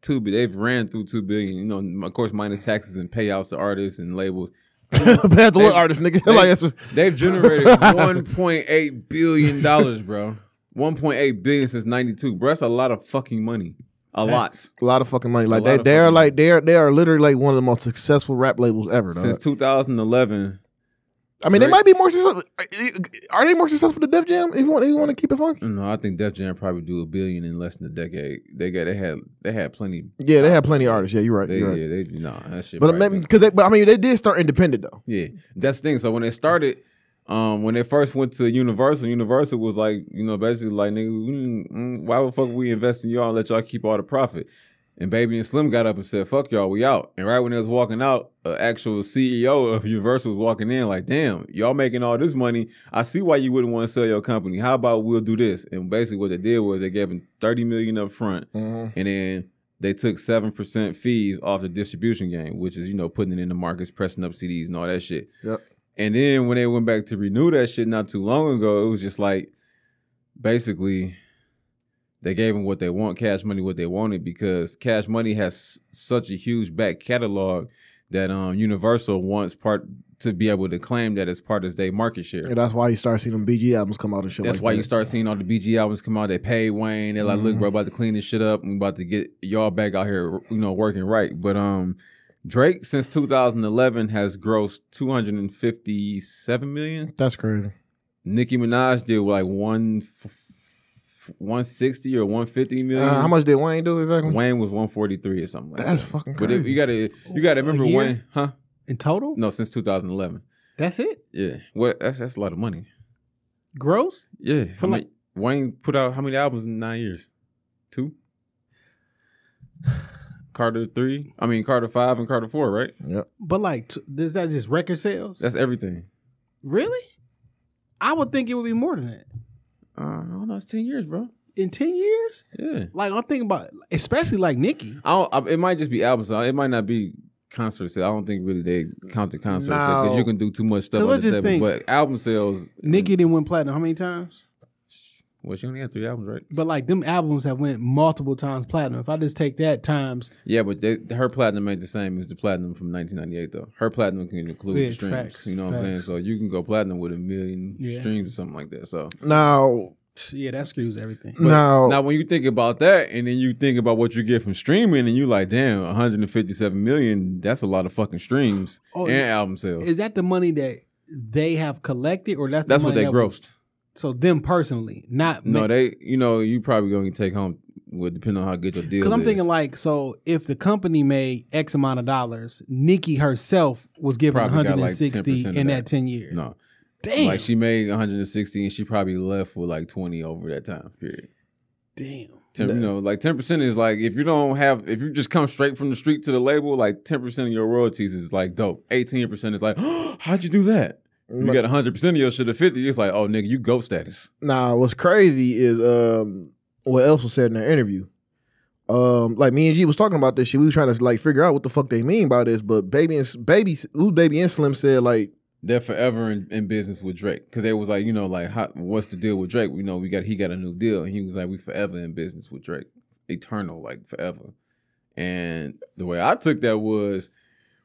Two. They've ran through two billion. You know, of course, minus taxes and payouts to artists and labels. Bad to They- what artist, nigga? they- like, just, They've generated 1.8 billion dollars, bro. 1.8 billion since 92, bro. That's a lot of fucking money. A lot. a lot of fucking money. Like they, they are like they are they are literally like one of the most successful rap labels ever. dog. Since 2011, I mean, they might be more successful. Are they more successful than Def Jam? If you want, if you want to keep it funky. no, I think Def Jam probably do a billion in less than a decade. They got they had they had plenty. Yeah, they have plenty of artists. Yeah, you're right. They, you're right. yeah, they no that shit. But maybe because they, but I mean, they did start independent though. Yeah, that's the thing. So when they started, um, when they first went to Universal, Universal was like, you know, basically like, nigga, mm, why the fuck we invest in y'all and let y'all keep all the profit? And Baby and Slim got up and said, "Fuck y'all, we out." And right when they was walking out, an actual CEO of Universal was walking in, like, "Damn, y'all making all this money. I see why you wouldn't want to sell your company. How about we'll do this?" And basically, what they did was they gave him thirty million up front, and then they took seven percent fees off the distribution game, which is you know putting it in the markets, pressing up CDs and all that shit. Yep. And then when they went back to renew that shit not too long ago, it was just like basically they gave them what they want, Cash Money what they wanted because Cash Money has such a huge back catalog that um Universal wants part to be able to claim that as part of their market share. And that's why you start seeing them BG albums come out and shit. That's like why that. you start seeing all the BG albums come out. They pay Wayne. They're like, Mm-hmm. "Look, bro, about to clean this shit up. We about to get y'all back out here, you know, working right." But um, Drake since 2011 has grossed 257 million. That's crazy. Nicki Minaj did like one f- f- 160 or 150 million. Uh, how much did Wayne do exactly? Wayne was 143 or something like That's that. fucking crazy. But it, crazy. you gotta you gotta remember? Wayne, huh? In total? No, since 2011. That's it? Yeah, what? That's that's a lot of money. Gross? Yeah, For I mean, like- Wayne put out how many albums in nine years? Two. Carter three. I mean Carter five and Carter four, right? Yep. But like, t- is that just record sales? That's everything. Really? I would think it would be more than that. Uh, I don't know. It's ten years, bro. In 10 years? Yeah. Like, I'm thinking about, especially like Nicki. I don't. I, it might just be albums. It might not be concert sales. I don't think really they count the concert sales because No. you can do too much stuff on the table. think- But album sales. Nicki didn't win platinum how many times? Well, she only had three albums, right? But like, them albums have went multiple times platinum. If I just take that times, Yeah, but they, her platinum ain't the same as the platinum from 1998 though. Her platinum can include Yeah, streams. facts, you know what I'm saying? So you can go platinum with a million Yeah. streams or something like that. So Now, yeah, that screws everything. now, now when you think about that, and then you think about what you get from streaming, and you like, damn, 157 million. That's a lot of fucking streams Oh, and yeah. album sales. Is that the money that they have collected, or that's the That's what they that was- grossed. So them personally, not No, they, you know, you probably gonna take home with depending on how good your deal. Because I'm is. thinking like, so if the company made X amount of dollars, Nicki herself was given Probably got, like, 160 in that. that 10 years. no, Damn. like she made 160, and she probably left with like 20 over that time period. Damn. 10, you know, like ten percent is like if you don't have if you just come straight from the street to the label, like ten percent of your royalties is like dope. Eighteen percent is like, how'd you do that? You got hundred percent of your shit at fifty. It's like, oh nigga, you go status. now, what's crazy is um, what else was said in that interview. Um, like me and G was talking about this shit. We was trying to like figure out what the fuck they mean by this, but baby and baby, who baby and Slim said like They're forever in, in business with Drake because they was like, you know, like, how, what's the deal with Drake? We know we got he got a new deal, and he was like, we forever in business with Drake, eternal, like forever. And the way I took that was,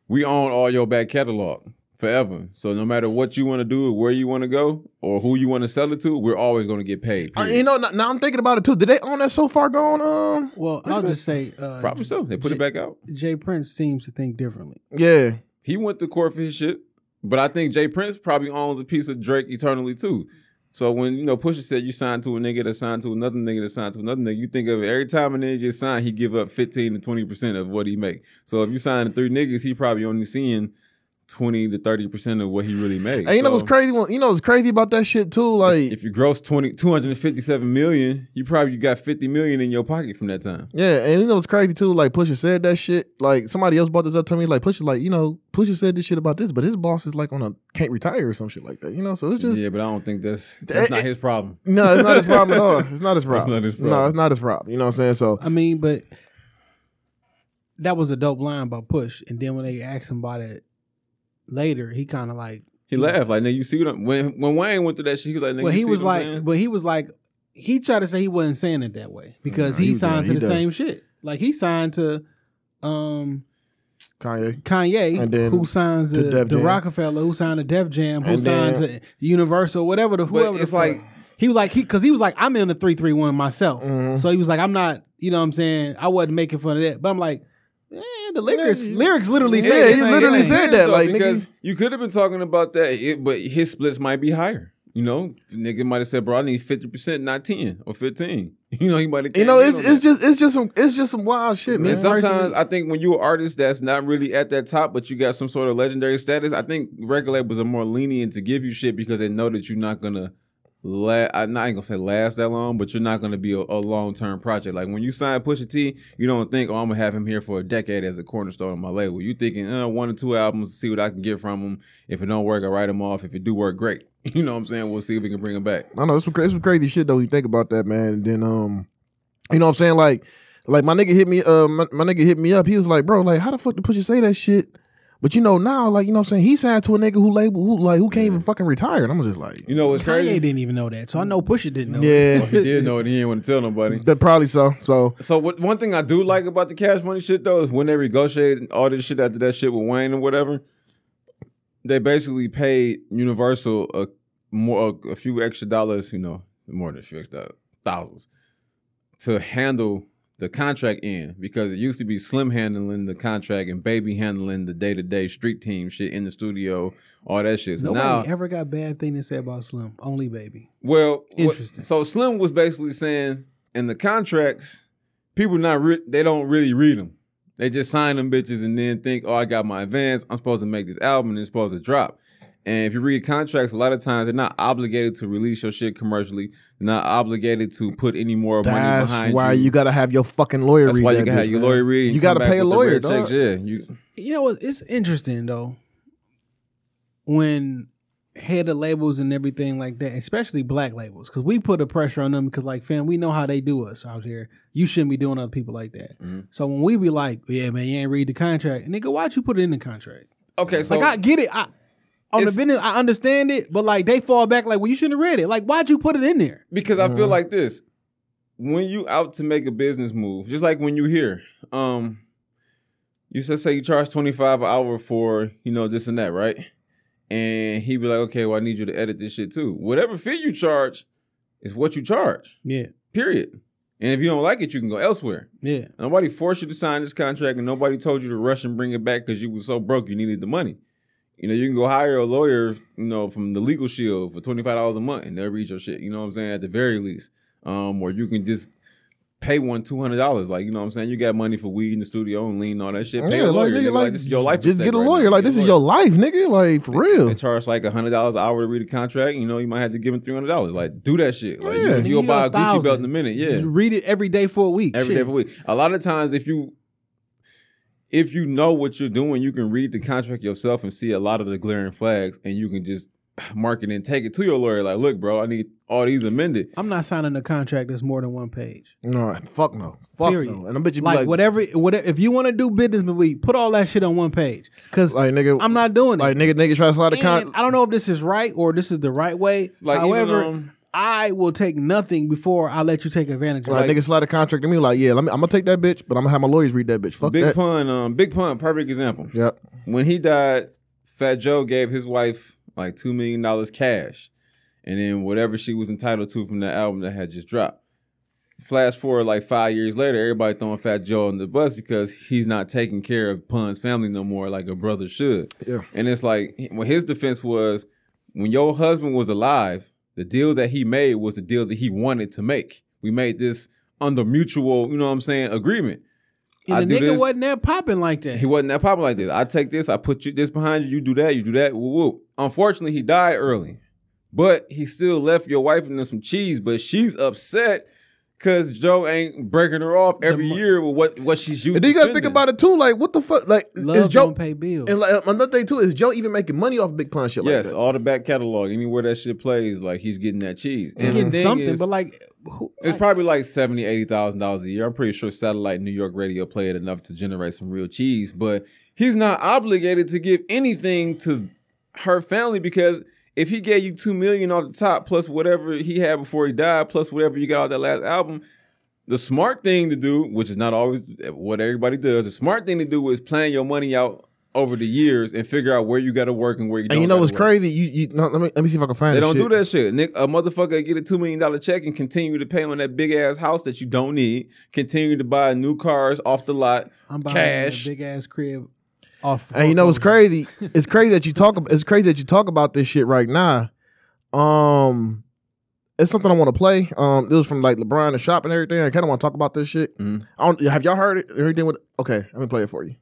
we own all your back catalog forever. So no matter what you want to do, or where you want to go, or who you want to sell it to, we're always going to get paid. Uh, you know, now, now I'm thinking about it too. Did they own that so far gone? Um, Well, I'll just say, uh, Probably so. They put J- it back out. J. Prince seems to think differently. yeah. He went to court for his shit, but I think J. Prince probably owns a piece of Drake eternally too. So when you know Pusha said you signed to a nigga that signed to another nigga that signed to another nigga, you think of it, every time a nigga gets signed, he give up fifteen to twenty percent of what he make. So if you sign to three niggas, he probably only seeing twenty to thirty percent of what he really makes. And you know what's crazy? You know what's crazy about that shit too? Like, If you gross 20, 257 million, you probably got fifty million in your pocket from that time. yeah, and you know what's crazy too? Like Pusha said that shit. Like somebody else brought this up to me. Like Pusha, like you know, Pusha said this shit about this, but his boss is like on a can't retire or some shit like that. You know, so it's just yeah, but I don't think that's that's Eh, not eh, his problem. no, it's not his problem at all. It's not his problem. not his No, it's not his problem. You know what I'm saying? So I mean, but that was a dope line by Push. And then when they asked him about it later, he kind of like, He laughed like, "Nigga, you see what I'm, when when Wayne went through that shit? He was like, Nigga, well, you he see was what like, but he was like, he tried to say he wasn't saying it that way because Nah, he, he was signed to he the does. same shit. Like he signed to um Kanye. Kanye, And then who signs to to Def the Jam. Rockefeller, who signed to Def Jam, who And then- signs to Universal, whatever the whoever. the it's fuck. like- he was like he because he was like I'm in the three three one myself, Mm-hmm. so he was like I'm not, you know what I'm saying I wasn't making fun of that, but I'm like, eh, the lyrics lyrics literally Yeah, say the he literally thing. said It is, that, though, like, because nigga- you could have been talking about that, it, but his splits might be higher. You know, nigga might have said, "Bro, I need fifty percent, not ten or 15. You know, he might have. You know, it's, it's just it's just some it's just some wild shit, man. And sometimes I think when you're an artist that's not really at that top, but you got some sort of legendary status, I think record labels are more lenient to give you shit because they know that you're not gonna la- I'm not gonna say last that long, but you're not gonna be a, a long term project. Like when you sign Pusha T, you don't think, oh, I'm gonna have him here for a decade as a cornerstone of my label. You thinking, uh, one or two albums, see what I can get from him. If it don't work, I write him off. If it do work, great. You know what I'm saying? We'll see if we can bring him back. I know it's some, it's some crazy shit though. When you think about that, man. And then um, you know what I'm saying? Like, like my nigga hit me. Uh, my, my nigga hit me up. He was like, bro, like, how the fuck did Pusha say that shit? But you know now, like you know, what I'm saying he signed to a nigga who label who like who can't even fucking retire, and I'm just like, You know what's Kanye crazy? didn't even know that, so I know Pusha didn't know. yeah, Well, he did know it, he didn't want to tell nobody. that probably so. So So what, one thing I do like about the Cash Money shit though is when they negotiated all this shit after that shit with Wayne or whatever, they basically paid Universal a more a, few extra dollars, you know, more than a few extra thousands, to handle the contract end because it used to be Slim handling the contract and Baby handling the day to day street team shit in the studio, all that shit. So Nobody now, ever got bad thing to say about Slim. Only baby. well, what- Interesting. so Slim was basically saying in the contracts, people not re- they don't really read them. They just sign them bitches and then think, oh, I got my advance. I'm supposed to make this album and it's supposed to drop. And if you read contracts, a lot of times they're not obligated to release your shit commercially. They're not obligated to put any more money that's behind why you. you gotta have your fucking lawyer That's read why that you can have your man. lawyer read. and You come gotta back pay a with the lawyer, red dog. checks. Yeah, you, You know what? It's interesting though when head of labels and everything like that, especially black labels, because we put a pressure on them because like, fam, we know how they do us out here. You shouldn't be doing other people like that. Mm-hmm. So when we be like, yeah, man, you ain't read the contract, nigga, why'd you put it in the contract? okay. So like I get it. I, on the business, I understand it, but like they fall back like, well, you shouldn't have read it. Like, why'd you put it in there? because I feel like this when you out to make a business move, just like when you here, um, you said say you charge twenty five an hour for you know this and that, right? And he be like, okay, well I need you to edit this shit too. Whatever fee you charge is what you charge. Yeah, Period. And if you don't like it, you can go elsewhere. yeah. Nobody forced you to sign this contract, and nobody told you to rush and bring it back because you was so broke you needed the money. You know, you can go hire a lawyer, you know, from the Legal Shield for twenty five dollars a month, and they'll read your shit. You know what I'm saying? At the very least, um, or you can just pay one two hundred dollars. Like you know what I'm saying? You got money for weed in the studio and lean and all that shit. Pay Yeah, a like, lawyer. nigga, nigga, like, this is your life. Just get a right lawyer. Like this is your life, nigga. Like for real. They charge like hundred dollars an hour to read a contract. You know, you might have to give them three hundred dollars. Like, do that shit. Like, Yeah. you, you'll Nigga, buy a you Gucci belt in a minute. Yeah, Just read it every day for a week. every Shit. day for a week. A lot of times, if you if you know what you're doing, you can read the contract yourself and see a lot of the glaring flags, and you can just mark it and take it to your lawyer. Like, look, bro, I need all these amended. I'm not signing a contract that's more than one page. No, fuck no, fuck Period. no. And I bet you be like, like, whatever, whatever. If you want to do business with me, put all that shit on one page. Cause like nigga, I'm not doing like it. Like, nigga, nigga try to slide a con. I don't know if this is right or this is the right way. like even, However, um, I will take nothing before I let you take advantage of it. Like, it. nigga slide a contract to me, like, yeah, let me, I'm gonna take that bitch, but I'm gonna have my lawyers read that bitch. Fuck Big that. pun, um, big pun, perfect example. Yep. When he died, Fat Joe gave his wife like two million dollars cash, and then whatever she was entitled to from the album that had just dropped. Flash forward like five years later, everybody throwing Fat Joe on the bus because he's not taking care of Pun's family no more like a brother should. Yeah. And it's like when his defense was when your husband was alive, the deal that he made was the deal that he wanted to make. We made this under mutual, you know what I'm saying, agreement. I and the nigga this. wasn't that popping like that. He wasn't that popping like this. I take this, I put you this behind you, you do that, you do that. Woo woo. Unfortunately, he died early, but he still left your wife and some cheese. But she's upset because Joe ain't breaking her off every year with what what she's used. And then you gotta think about it too. Like, what the fuck? Like, Love is Joe don't pay bills. and like another thing too is Joe even making money off Big Pun shit Yes, like that? all the back catalog, anywhere that shit plays, like he's getting that cheese. He And getting something, is, but like, who, It's like, probably like seventy, eighty thousand dollars a year. I'm pretty sure satellite New York radio played enough to generate some real cheese, but he's not obligated to give anything to her family because if he gave you two million off the top plus whatever he had before he died, plus whatever you got out that last album, the smart thing to do, which is not always what everybody does, the smart thing to do is plan your money out over the years and figure out where you got to work and where you don't. And you know what's gotta work. crazy? You you no, let me let me see if I can find. They don't shit. do that shit. Nick, a motherfucker get a two million dollar check and continue to pay on that big ass house that you don't need. Continue to buy new cars off the lot, I'm buying cash. a big ass crib off. And you know what's foreclosure. crazy? It's crazy that you talk. It's crazy that you talk about this shit right now. Um, it's something I want to play. Um, this was from like LeBron and shop and everything. I kind of want to talk about this shit. Mhm. I don't, have y'all heard it? Everything with? Okay, let me play it for you.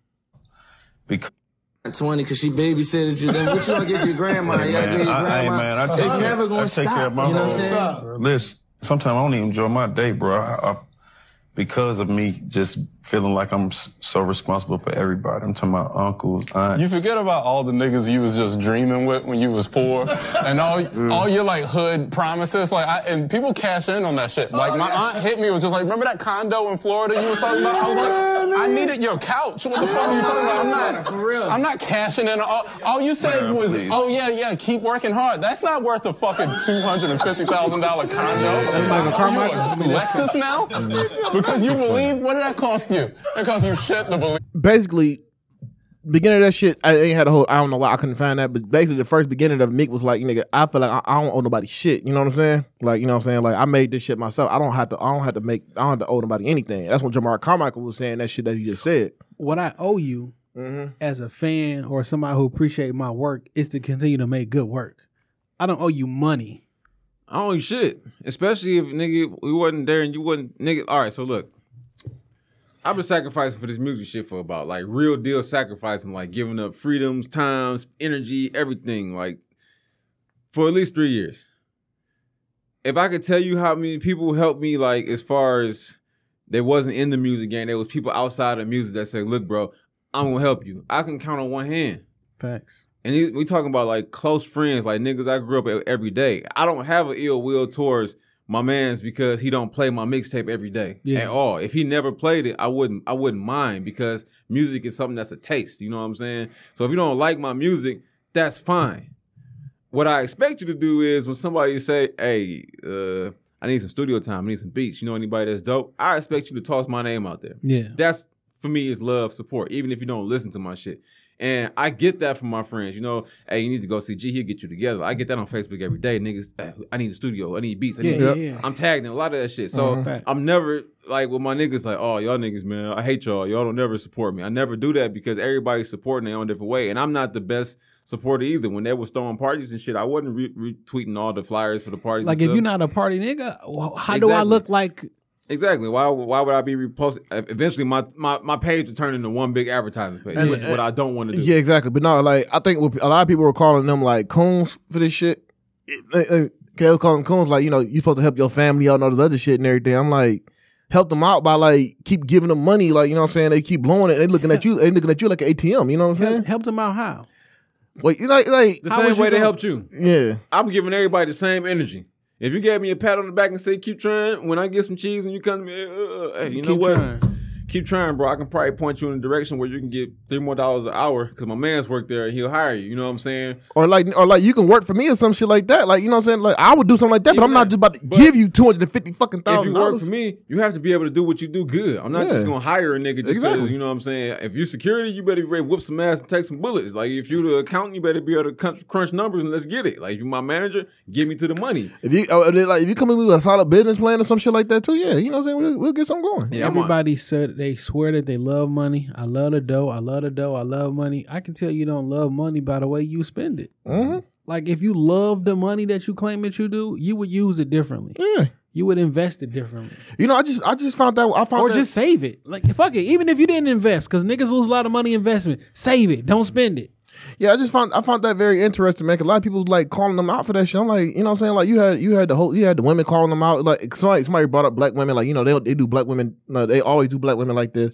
Because 20 because she babysitted you. Then what you gonna get your grandma? You gotta get your I, I, grandma. man, I take it's care, never I gonna take stop. care of my you know what I'm saying? Listen, sometimes I don't even enjoy my day, bro. I, I, because of me just feeling like I'm so responsible for everybody. I'm talking about uncles, aunts. You forget about all the niggas you was just dreaming with when you was poor, and all mm. all your like hood promises. Like, I, and people cash in on that shit. Like, oh, my aunt hit me was just like, remember that condo in Florida you was talking about? I was like, I needed your couch. What the fuck are you talking about? I'm not for real. I'm not cashing in. All, all you said Man, was, please. oh yeah, yeah, keep working hard. That's not worth a fucking two hundred and fifty thousand dollar condo. That's Michael Carmichael? I Are mean, you a Lexus now? Mm. Because you believe. What did that cost you? It cost you shit to believe. basically beginning of that shit, I ain't had a whole. I don't know why I couldn't find that, but basically the first beginning of Mick was like, nigga, I feel like I, I don't owe nobody shit. You know what I'm saying? Like, you know what I'm saying? Like, I made this shit myself. I don't have to. I don't have to make. I don't have to owe nobody anything. That's when Jamar Carmichael was saying that shit that he just said. What I owe you Mm-hmm. as a fan or somebody who appreciate my work is to continue to make good work. I don't owe you money. I don't owe you shit. Especially if nigga we wasn't there and you wasn't nigga. All right, so look. I've been sacrificing for this music shit for about like real deal sacrificing, like giving up freedoms, times, energy, everything, like for at least three years. If I could tell you how many people helped me, like as far as they wasn't in the music game, there was people outside of music that say, "Look, bro, I'm gonna help you." I can count on one hand. Facts. And we talking about like close friends, like niggas I grew up with every day. I don't have an ill will towards my man's because he don't play my mixtape every day Yeah. at all. If he never played it, I wouldn't I wouldn't mind because music is something that's a taste. You know what I'm saying? So if you don't like my music, that's fine. What I expect you to do is when somebody say, "Hey, uh, I need some studio time. I need some beats." You know anybody that's dope? I expect you to toss my name out there. Yeah. That's for me is love, support, even if you don't listen to my shit. And I get that from my friends. You know, hey, you need to go see G. He'll get you together. I get that on Facebook every day. Niggas, "Eh, I need a studio. I need beats. I need Yeah, yeah, yeah. I'm tagged in a lot of that shit. So Mhm. I'm never like with my niggas like, oh, y'all niggas, man, I hate y'all. Y'all don't never support me. I never do that because everybody's supporting their own different way. And I'm not the best supporter either. When they was throwing parties and shit, I wasn't re- retweeting all the flyers for the parties. Like and if stuff. you're not a party nigga, wh- how do I look like? Exactly. Why why would I be reposting? Eventually, my my, my page would turn into one big advertising page, And- which is what I don't want to do. Yeah, exactly. But no, like I think what- a lot of people were calling them like coons for this shit. It- it- it- They were calling them coons like you know you supposed to help your family out and all this other shit and everything. I'm like. Help them out by like keep giving them money, like you know what I'm saying. They keep blowing it. They looking at you. They looking at you like an ATM. You know what I'm saying? Help, help them out how? Wait, like like The How same way they helped you. yeah. I'm giving everybody the same energy. If you gave me a pat on the back and say keep trying, when I get some cheese and you come to me, uh, uh, hey, you know Keep what? trying. Keep trying, bro. I can probably point you in a direction where you can get three more dollars an hour because my man's work there and he'll hire you. You know what I'm saying? Or like, or like you can work for me or some shit like that. Like you know what I'm saying? Like I would do something like that, but I'm not just about to give you two hundred and fifty fucking thousand. If you work for me, you have to be able to do what you do good. I'm not Yeah. just gonna hire a nigga just because Exactly. you know what I'm saying. If you security, you better be ready to whip some ass and take some bullets. Like if you the accountant, you better be able to crunch, crunch numbers and let's get it. Like if you my manager, give me to the money. If you uh, like if you come in with a solid business plan or some shit like that too, yeah, you know what I'm saying? We'll, we'll get something going. Yeah, Everybody said they swear that they love money. I love the dough. I love the dough. I love money. I can tell you don't love money by the way you spend it. Mhm. Like if you love the money that you claim that you do, you would use it differently. Yeah. You would invest it differently, You know, I just I just found that I found or that, just save it. Like fuck it, even if you didn't invest, because niggas lose a lot of money investment. Save it. Don't spend it. Yeah, I just found I found that very interesting, man. a lot of people like calling them out for that shit. I'm like, you know what I'm saying? Like you had you had the whole you had the women calling them out. Like somebody somebody brought up black women, like, you know, they they do black women they always do black women like this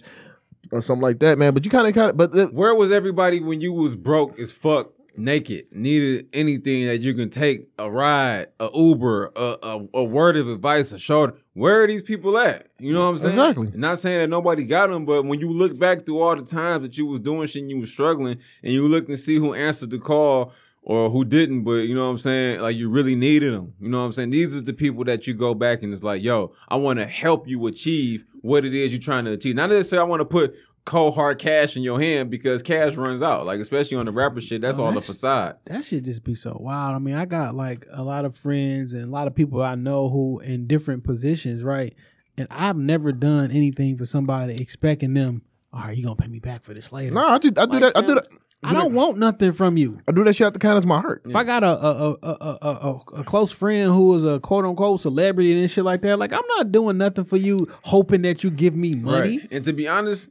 or something like that, man. But you kinda kinda but the, Where was everybody when you was broke as fuck, naked, needed anything that you can take a ride, a Uber, a, a, a word of advice, a shoulder? Where are these people at? You know what I'm saying? Exactly. Not saying that nobody got them, but when you look back through all the times that you was doing shit and you was struggling, and you look and see who answered the call or who didn't, but you know what I'm saying? Like you really needed them. You know what I'm saying? These is the people that you go back and it's like, yo, I want to help you achieve what it is you're trying to achieve. Not necessarily I want to put cold hard cash in your hand because cash runs out. Like especially on the rapper shit, that's Oh, all the that's- facade. That should just be so wild. I mean, I got like a lot of friends and a lot of people I know who in different positions, right? And I've never done anything for somebody expecting them. All right, you gonna pay me back for this later? no, I just I do that. I do that. I don't want nothing from you. I do that shit out the kindness of my heart. If I got a a, a, a, a, a a close friend who is a quote unquote celebrity and shit like that, like I'm not doing nothing for you, hoping that you give me money. Right. And to be honest,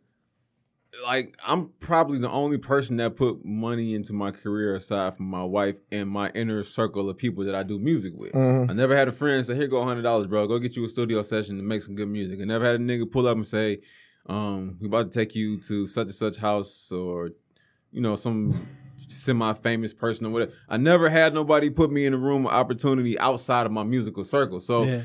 like I'm probably the only person that put money into my career aside from my wife and my inner circle of people that I do music with. Mhm. I never had a friend say, "Here, go hundred dollars, bro. Go get you a studio session to make some good music." I never had a nigga pull up and say, um, we about to take you to such and such house or, you know, some semi-famous person or whatever. I never had nobody put me in a room of opportunity outside of my musical circle. So Yeah.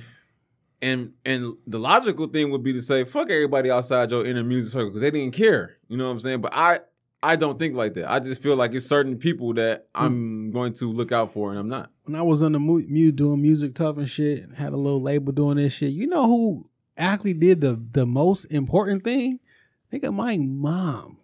And and the logical thing would be to say fuck everybody outside your inner music circle because they didn't care. You know what i'm saying? But i i don't think like that. I just feel like it's certain people that hmm. i'm going to look out for and i'm not. When I was on the mu- mu doing music tough and shit, and had a little label doing this shit. You know who actually did the the most important thing? Nigga, my mom,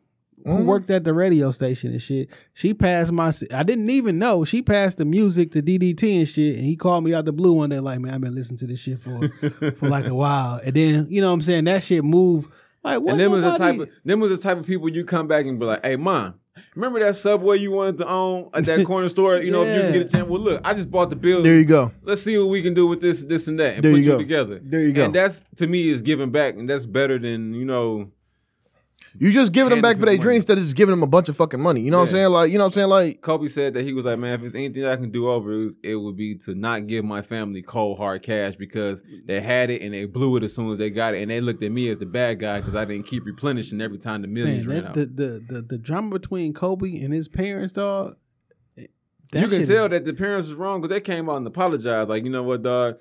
who Mhm. worked at the radio station and shit. She passed my. I didn't even know she passed the music to DDT and shit. And he called me out the blue one day, like, man, I've been listening to this shit for for like a while. And then you know what I'm saying that shit moved. Like what? and them was the type of them was the type of people you come back and be like hey mom remember that subway you wanted to own at that corner store you know if you can get a chance well look i just bought the building There you go. let's see what we can do with this this and that and There put you you, together There you go. and that's to me is giving back and that's better than you know You just giving them back for their people dreams instead of just giving them a bunch of fucking money. You know what I'm saying? Like, you know what I'm saying? Like, Kobe said that he was like, man, if there's anything I can do over, it, was, it would be to not give my family cold hard cash because they had it and they blew it as soon as they got it, and they looked at me as the bad guy because I didn't keep replenishing every time the millions Man, ran that, out. the, the the the drama between Kobe and his parents, dog. Eh, that you can tell is- that the parents was wrong because they came out and apologized, like, you know what, dog,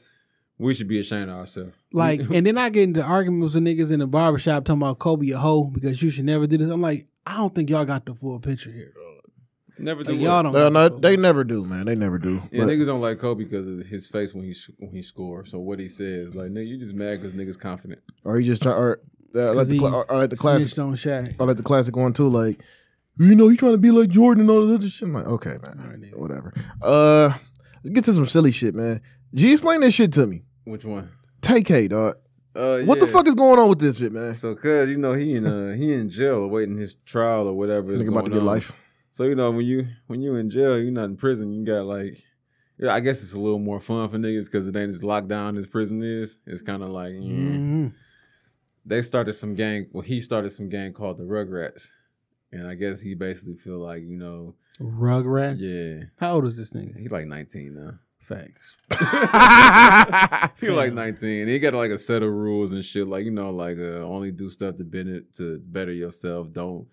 we should be ashamed of ourselves. Like, and then I get into arguments with niggas in the barbershop talking about Kobe a hoe because you should never do this. I'm like, I don't think y'all got the full picture here, dog. Never do Like, y'all don't. well, no, they never do, man. They never do. Yeah, But- niggas don't like Kobe because of his face when he sh- when he scores. So what he says, like, nigga, you just mad because niggas confident. or you just try, or, uh, like the, he or, or like the classic, on Shaq. or like the classic one too. Like, you know, you trying to be like Jordan and all this other shit. I'm like, okay, man, whatever. Uh, let's get to some silly shit, man. G, explain this shit to me. Which one? Tay-K, dog. Uh, What the fuck is going on with this shit, man? So, cause you know he in uh he in jail awaiting his trial or whatever. Nigga about to get life. So you know when you when you in jail, you're not in prison. You got like, yeah, I guess it's a little more fun for niggas because it ain't as locked down as prison is. It's kind of like mm. Mhm. they started some gang. Well, he started some gang called the Rugrats, and I guess he basically feel like you know, Rugrats. yeah, How old is this nigga? he like 19 now. Facts. he like 19. He got like a set of rules and shit. Like, you know, like uh, only do stuff to benefit to better yourself. Don't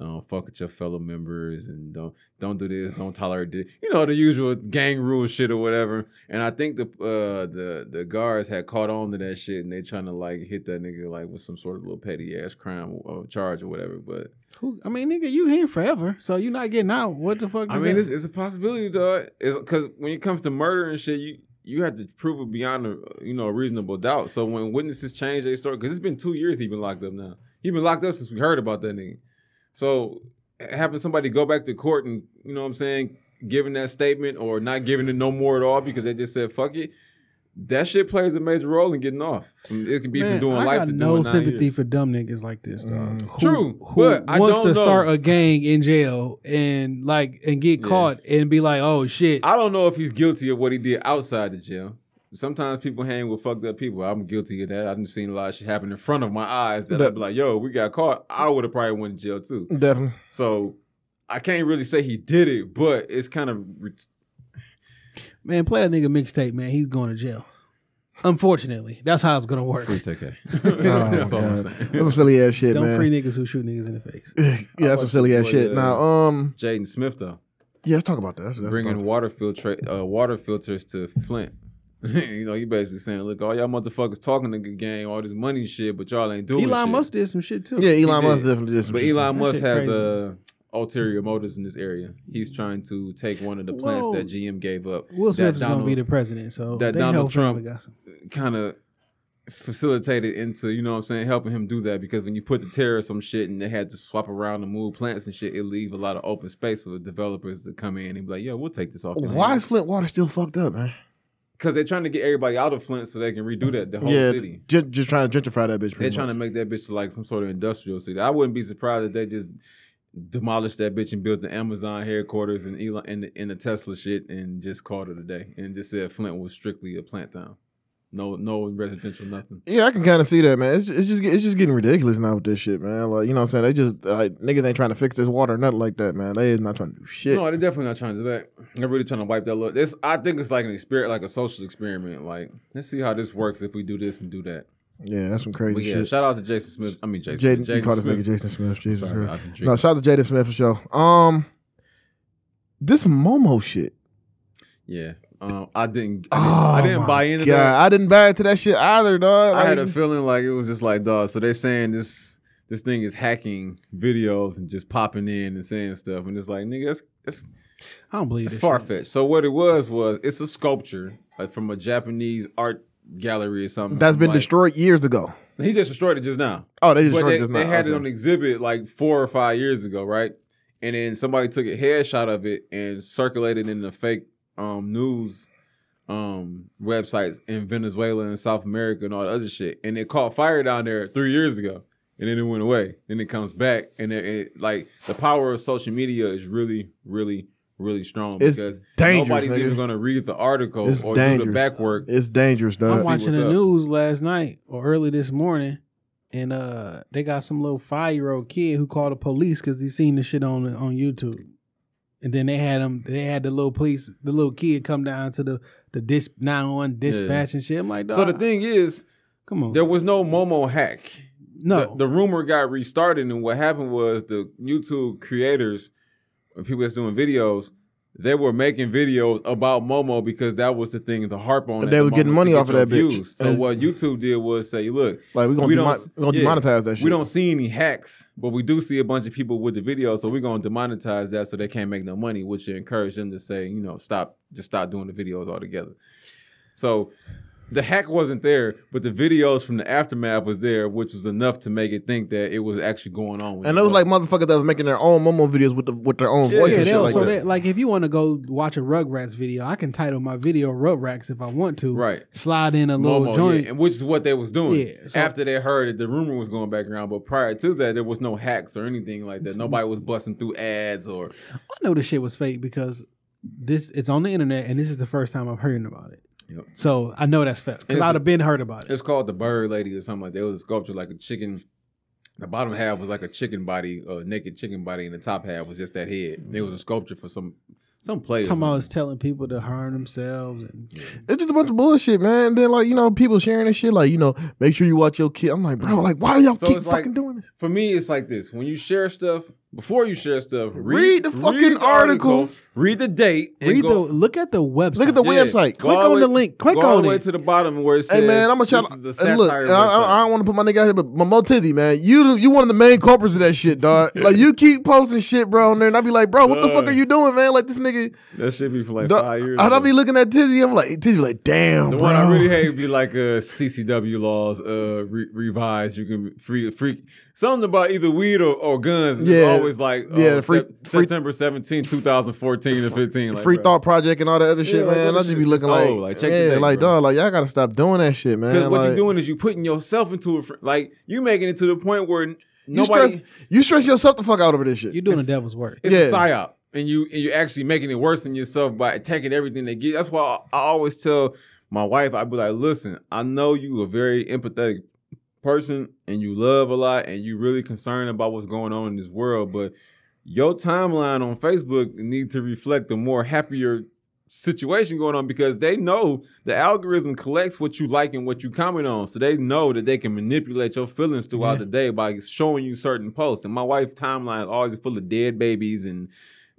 uh, fuck with your fellow members and don't don't do this, don't tolerate this. You know, the usual gang rule shit or whatever. And I think the uh the the guards had caught on to that shit and they trying to like hit that nigga like with some sort of little petty ass crime or charge or whatever. But Who, I mean, nigga, you here forever, so you not getting out. What the fuck? I mean, it's, it's a possibility, dog. It's because when it comes to murder and shit, you you have to prove it beyond a you know a reasonable doubt. So when witnesses change their story, because it's been two years he been locked up now. He been locked up since we heard about that nigga. So having somebody go back to court and you know what I'm saying, giving that statement or not giving it no more at all because they just said fuck it. That shit plays a major role in getting off. It can be Man, from doing I life got to no doing nine sympathy years. for dumb niggas like this, dog. Mm. Who- True, who but I wants don't to know. start a gang in jail and like and get Yeah. caught and be like, oh shit. I don't know if he's guilty of what he did outside the jail. Sometimes people hang with fucked up people. I'm guilty of that. I've seen a lot of shit happen in front of my eyes that That- I'd be like, yo, we got caught. I would have probably went to jail too. Definitely. So I can't really say he did it, but it's kind of ret- Man, play that nigga mixtape, man. He's going to jail. Unfortunately, that's how it's gonna work. free Tay-K. Oh, That's all I'm saying. That's some silly ass shit, Don't man. free niggas who shoot niggas in the face. yeah, that's some silly ass shit. uh, Now, um, Jaden Smith though, yeah, let's talk about that. That's, that's bringing water filter uh, water filters to Flint. you know, you basically saying, look, all y'all motherfuckers talking to the game, all this money shit, but y'all ain't doing Elon shit. Musk did some shit too. yeah, Elon Musk definitely did some shit. But shit. Elon Musk has crazy. uh, ulterior motives in this area. He's trying to take one of the plants Whoa. that GM gave up. Will that Smith is gonna be the president, so that they Donald Trump- him. Got some. kind of facilitated into, you know what I'm saying, helping him do that because when you put the terror some shit and they had to swap around and move plants and shit, it leave a lot of open space for the developers to come in and be like, yeah, we'll take this off. Why hands." is Flint water still fucked up, man? Because they're trying to get everybody out of Flint so they can redo that the whole yeah, city. Just, just trying to gentrify that bitch. They're pretty trying to make that bitch like some sort of industrial city. I wouldn't be surprised if they just demolished that bitch and built the Amazon headquarters and Elon and the, and the Tesla shit and just called it a day and just said Flint was strictly a plant town. No, no residential, nothing. Yeah, I can kind of see that, man. It's, it's just it's just getting ridiculous now with this shit, man. Like you know, what I'm saying they just like niggas ain't trying to fix this water, or nothing like that, man. They is not trying to do shit. No, they're definitely not trying to do that. They're really trying to wipe that look. This, I think, it's like an experiment, like a social experiment. Like, let's see how this works if we do this and do that. Yeah, that's some crazy yeah, shit. shout out to Jason Smith. I mean Jason. Jaden, you call this nigga Jason Smith. Jesus Sorry, Christ. No, shout out to Jaden Smith for sure. Um, this Momo shit. Yeah. Um, I didn't. Oh, I didn't, I didn't buy into God. that. I didn't buy into that shit either, dog. I had a feeling like it was just like, dog. So they're saying this this thing is hacking videos and just popping in and saying stuff, and it's like, nigga, that's that's I don't believe it's far fetched. So what it was was it's a sculpture like from a Japanese art gallery or something that's been Like, destroyed years ago. He just destroyed it just now. Oh, they destroyed they, it just now. they had it on exhibit like four or five years ago, right? And then somebody took a headshot of it and circulated in the fake um, news um, websites in Venezuela and South America and all the other shit. And it caught fire down there three years ago. And then it went away. Then it comes back. And it, it- like the power of social media is really, really, really strong It's because dangerous, nobody's nigga. even gonna read the article It's or do dangerous. the back work. It's dangerous, dog. I'm watching the up. news last night or early this morning, and uh, they got some little five year old kid who called the police because he seen the shit on on YouTube, and then they had them. They had the little police, the little kid come down to the the dis nine one dispatch and shit. I'm like, So the thing is, come on, there was no Momo hack. no, the, the rumor got restarted, and what happened was the YouTube creators, and people that's doing videos, they were making videos about Momo because that was the thing to harp on. They the was getting money off of that your bitch. views. So And- what YouTube did was say, look, Like we're gonna, we don't, we gonna yeah, demonetize that shit. We don't see any hacks, but we do see a bunch of people with the video, so we're gonna demonetize that so they can't make no money, which encourage them to say, you know, stop, just stop doing the videos altogether. So the hack wasn't there, but the videos from the aftermath was there, which was enough to make it think that it was actually going on. And it it was like motherfuckers that was making their own Momo videos with the with their own Yeah, voice yeah, and shit like also that. they, like if you want to go watch a Rugrats video, I can title my video Rugrats if I want to. Right. Slide in a little joint. yeah, and which is what they was doing. Yeah, so- After they heard that the rumor was going back around, but prior to that, there was no hacks or anything like that. Nobody was busting through ads or I know this shit was fake because this it's on the internet and this is the first time I'm hearing about it. Yep. So I know that's fake because I'd have been heard about it. It's called the Bird Lady or something like that. It was a sculpture like a chicken. The bottom half was like a chicken body, a naked chicken body, and the top half was just that head. It was a sculpture for some some players. Talking about is telling people to harm themselves and It's just a bunch of bullshit, man. And then like you know people sharing this shit, like you know, make sure you watch your kid. I'm like, bro, like why do y'all So keep it's like- fucking doing this? For me, it's like this: when you share stuff, before you share stuff, Read the fucking article. read the date, read go, the look at the website. Look at the Yeah. website. Go Click all on the the link. Click go on the way it. to the bottom where it says, Hey man, I'm gonna shout. This And look, and I, I. I don't want to put my nigga out here, but my Momotizzy, man, you you one of the main culprits of that shit, dog. like you keep posting shit, bro, on there, and I be like, bro, what the fuck Uh. are you doing, man? Like this nigga. that should be for like dog, five years. I'd be looking at Tizzy, I'm like, Tizzy, like, damn, The bro. one I really hate would be like uh, CCW laws uh, re- revised. You can free free something about either weed or, or guns. Yeah. Always like uh, Yeah, free- Sep- free- September 17, 2014 or 15. Like, Free bro. Thought Project and all that other shit, Yeah, like, man. I is just be looking like, old. Like, check yeah, date, like, bro. dog, like y'all gotta stop doing that shit, man. Because what Like, you're doing is you putting yourself into a fr- like you making it to the point where n- you nobody stress, you stress yourself the fuck out over this shit. You're doing the devil's work. it's Yeah. a psyop, and you and you're actually making it worse than yourself by attacking everything they get. That's why I, I always tell my wife, I'd be like, listen, I know you a very empathetic person, and you love a lot, and you really concerned about what's going on in this world, but your timeline on Facebook need to reflect a more happier situation going on because they know the algorithm collects what you like and what you comment on. So they know that they can manipulate your feelings throughout Yeah. the day by showing you certain posts. And my wife's timeline is always full of dead babies and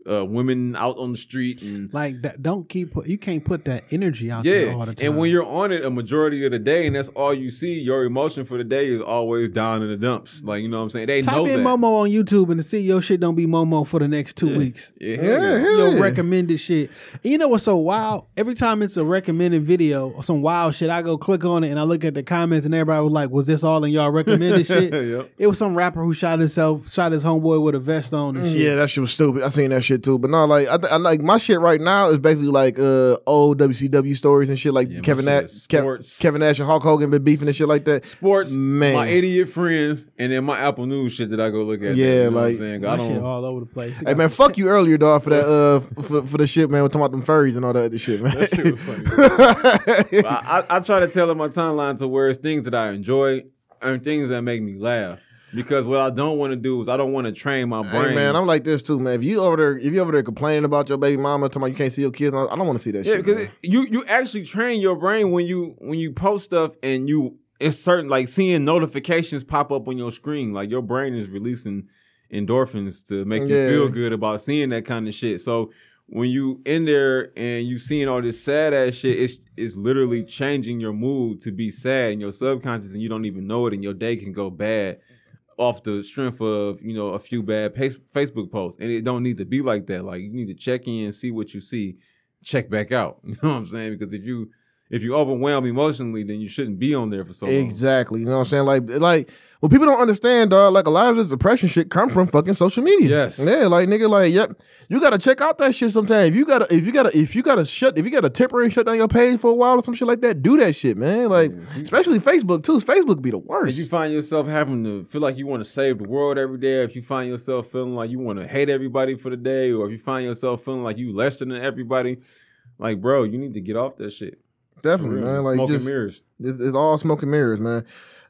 uh, women out on the street and Like that. Don't keep. You can't put that energy out yeah, there all the time. and when you're on it a majority of the day, and that's all you see, your emotion for the day is always down in the dumps. Like you know what I'm saying? They Type know in that. Momo on YouTube and to see your shit don't be Momo for the next two weeks. Yeah, Yeah, Your recommended shit. And you know what's so wild? Every time it's a recommended video or some wild shit, I go click on it and I look at the comments and everybody was like, "Was this all in y'all recommended shit?" Yep. It was some rapper who shot himself, shot his homeboy with a vest on and shit. Yeah, that shit was stupid. I seen that shit too. But no, like I, th- I like my shit right now is basically like uh old WCW stories and shit like Yeah, Kevin Nash, Kev- Kevin Nash and Hulk Hogan been beefing and shit like that. sports, Man. my idiot friends, and then my Apple News shit that I go look at. Yeah, you know what I'm like- saying? I don't. all over the place. Hey man, fuck you earlier, dog, for that uh for, for the shit, man. We're talking about them furries and all that other shit, man. That shit was funny. I, I, I try to tell in my timeline to where it's things that I enjoy and things that make me laugh. Because what I don't want to do is I don't want to train my brain. Hey man, I'm like this too, man. If you over there, if you over there complaining about your baby mama, talking about you can't see your kids, I don't want to see that shit. yeah, shit. because man. you you actually train your brain when you when you post stuff and you it's certain like seeing notifications pop up on your screen, like your brain is releasing endorphins to make you feel good about seeing that kind of shit. So when you in there and you seeing all this sad ass shit, it's it's literally changing your mood to be sad in your subconscious, and you don't even know it, and your day can go bad off the strength of you know a few bad Facebook posts, and it don't need to be like that. Like you need to check in, see what you see, check back out. You know what I'm saying? Because if you if you overwhelm emotionally, then you shouldn't be on there for so long. Exactly. You know what I'm saying? Like, like what people don't understand, dog. Like a lot of this depression shit come from fucking social media. Yes. Yeah. Like nigga, like yep. You gotta check out that shit sometime. If you gotta, if you gotta, if you gotta shut, if you gotta temporarily shut down your page for a while or some shit like that, do that shit, man. Like, especially Facebook too. Facebook be the worst. If you find yourself having to feel like you want to save the world every day, if you find yourself feeling like you want to hate everybody for the day, or if you find yourself feeling like you less than everybody, like bro, you need to get off that shit. Definitely, man. Like smoke and just, mirrors. It's, it's all smoking mirrors, man.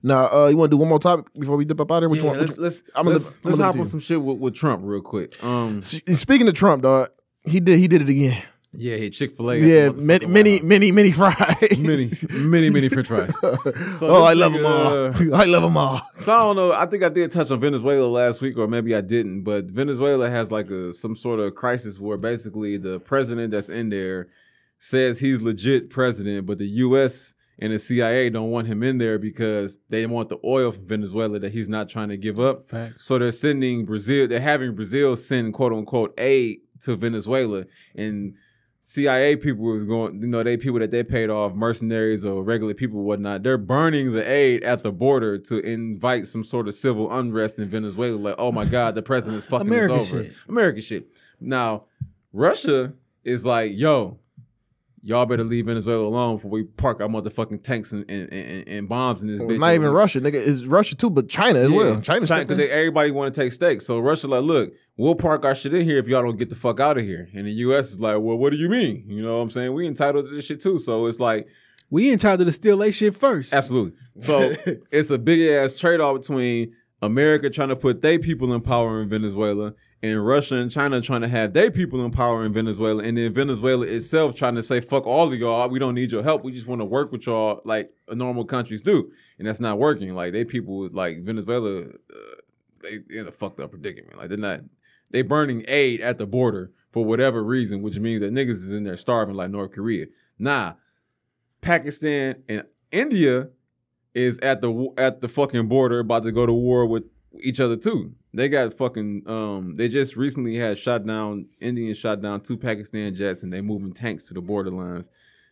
Now, uh, you want to do one more topic before we dip up out there? Which Yeah, one? let's let's I'm gonna let's, I'm let's hop on some shit with, with Trump real quick. Um. Speaking of Trump, dog, he did he did it again. yeah, he Chick Fil A. Yeah, many many many many fries. many many many French fries. So oh, I love them all. I love them all. So I don't know. I think I did touch on Venezuela last week, or maybe I didn't. But Venezuela has like a some sort of crisis where basically the president that's in there says he's legit president, but the U.S. and the CIA don't want him in there because they want the oil from Venezuela that he's not trying to give up. Facts. So they're sending Brazil. They're having Brazil send quote unquote aid to Venezuela and. CIA people was going, you know, they people that they paid off, mercenaries or regular people, whatnot. They're burning the aid at the border to invite some sort of civil unrest in Venezuela. Like, oh my God, the president's fucking American us over. shit. American shit. Now, Russia is like, yo, y'all better leave Venezuela alone before we park our motherfucking tanks and, and, and, and bombs in this bitch. Not even Russia, nigga. It's Russia too, but China as well. China's China, because everybody want to take stakes. So Russia like, look, we'll park our shit in here if y'all don't get the fuck out of here. And the U.S. is like, well, what do you mean? You know what I'm saying? We entitled to this shit too. So it's like, We entitled to steal they shit first. absolutely. So it's a big ass trade off between America trying to put their people in power in Venezuela and Russia and China trying to have their people in power in Venezuela, and then Venezuela itself trying to say, fuck all of y'all, we don't need your help. We just want to work with y'all like normal countries do. And that's not working. Like they people like Venezuela, uh, they in a fucked up predicament. Like they're not they burning aid at the border for whatever reason, which means that niggas is in there starving like North Korea. Nah, Pakistan and India is at the at the fucking border about to go to war with each other too. They got fucking um they just recently had shot down Indians shot down two Pakistan jets and they moving tanks to the borderlines.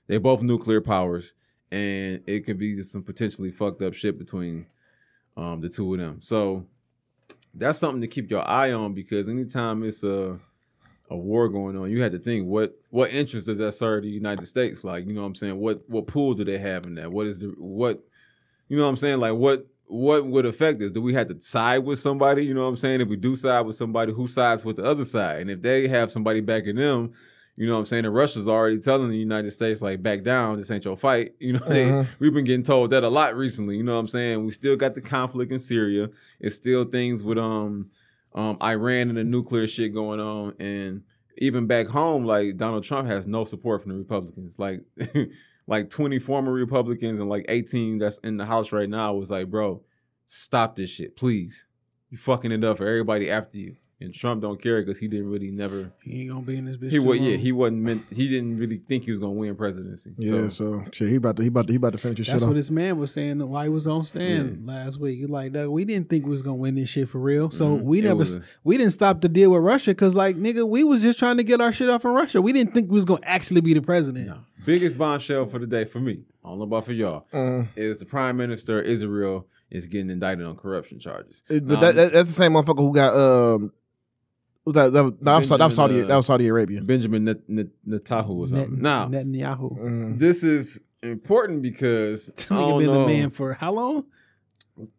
They both nuclear powers and it could be just some potentially fucked up shit between um the two of them. So that's something to keep your eye on because anytime it's a a war going on, you had to think what what interest does that serve the United States? Like, you know what I'm saying? What what pool do they have in that? What is the what you know what I'm saying? Like what what would affect us? Do we have to side with somebody? You know what I'm saying? If we do side with somebody, who sides with the other side? And if they have somebody backing them, you know what I'm saying? And Russia's already telling the United States, like, back down, this ain't your fight. You know, they, Mhm. we've been getting told that a lot recently. You know what I'm saying? We still got the conflict in Syria. It's still things with um um Iran and the nuclear shit going on. And even back home, like Donald Trump has no support from the Republicans. Like like 20 former Republicans and like 18 that's in the House right now was like, bro, stop this shit, please. You fucking it up for everybody after you. And Trump don't care because he didn't really never He ain't gonna be in this bitch. he too was yeah, he wasn't meant he didn't really think he was gonna win presidency. Yeah, so, shit, he about to he about to he about to finish his That's shit what off. this man was saying while he was on stand last week. He like, "Dawg, we didn't think we was gonna win this shit for real. So Mhm. we never, was s a- we didn't stop the deal with Russia because, like, nigga, we was just trying to get our shit off in Russia. We didn't think we was gonna actually be the president. Biggest bombshell for the day for me, I don't know about for y'all, Mm. is the prime minister Israel is getting indicted on corruption charges. It- Now, but that, that, that's the same motherfucker who got um. who's That, that, was- that, was, that was Saudi uh, that was Saudi Arabia. Benjamin Net, Net, Netanyahu or Net, something. now, Netanyahu, Mm. this is important because I nigga don't been know the man for how long?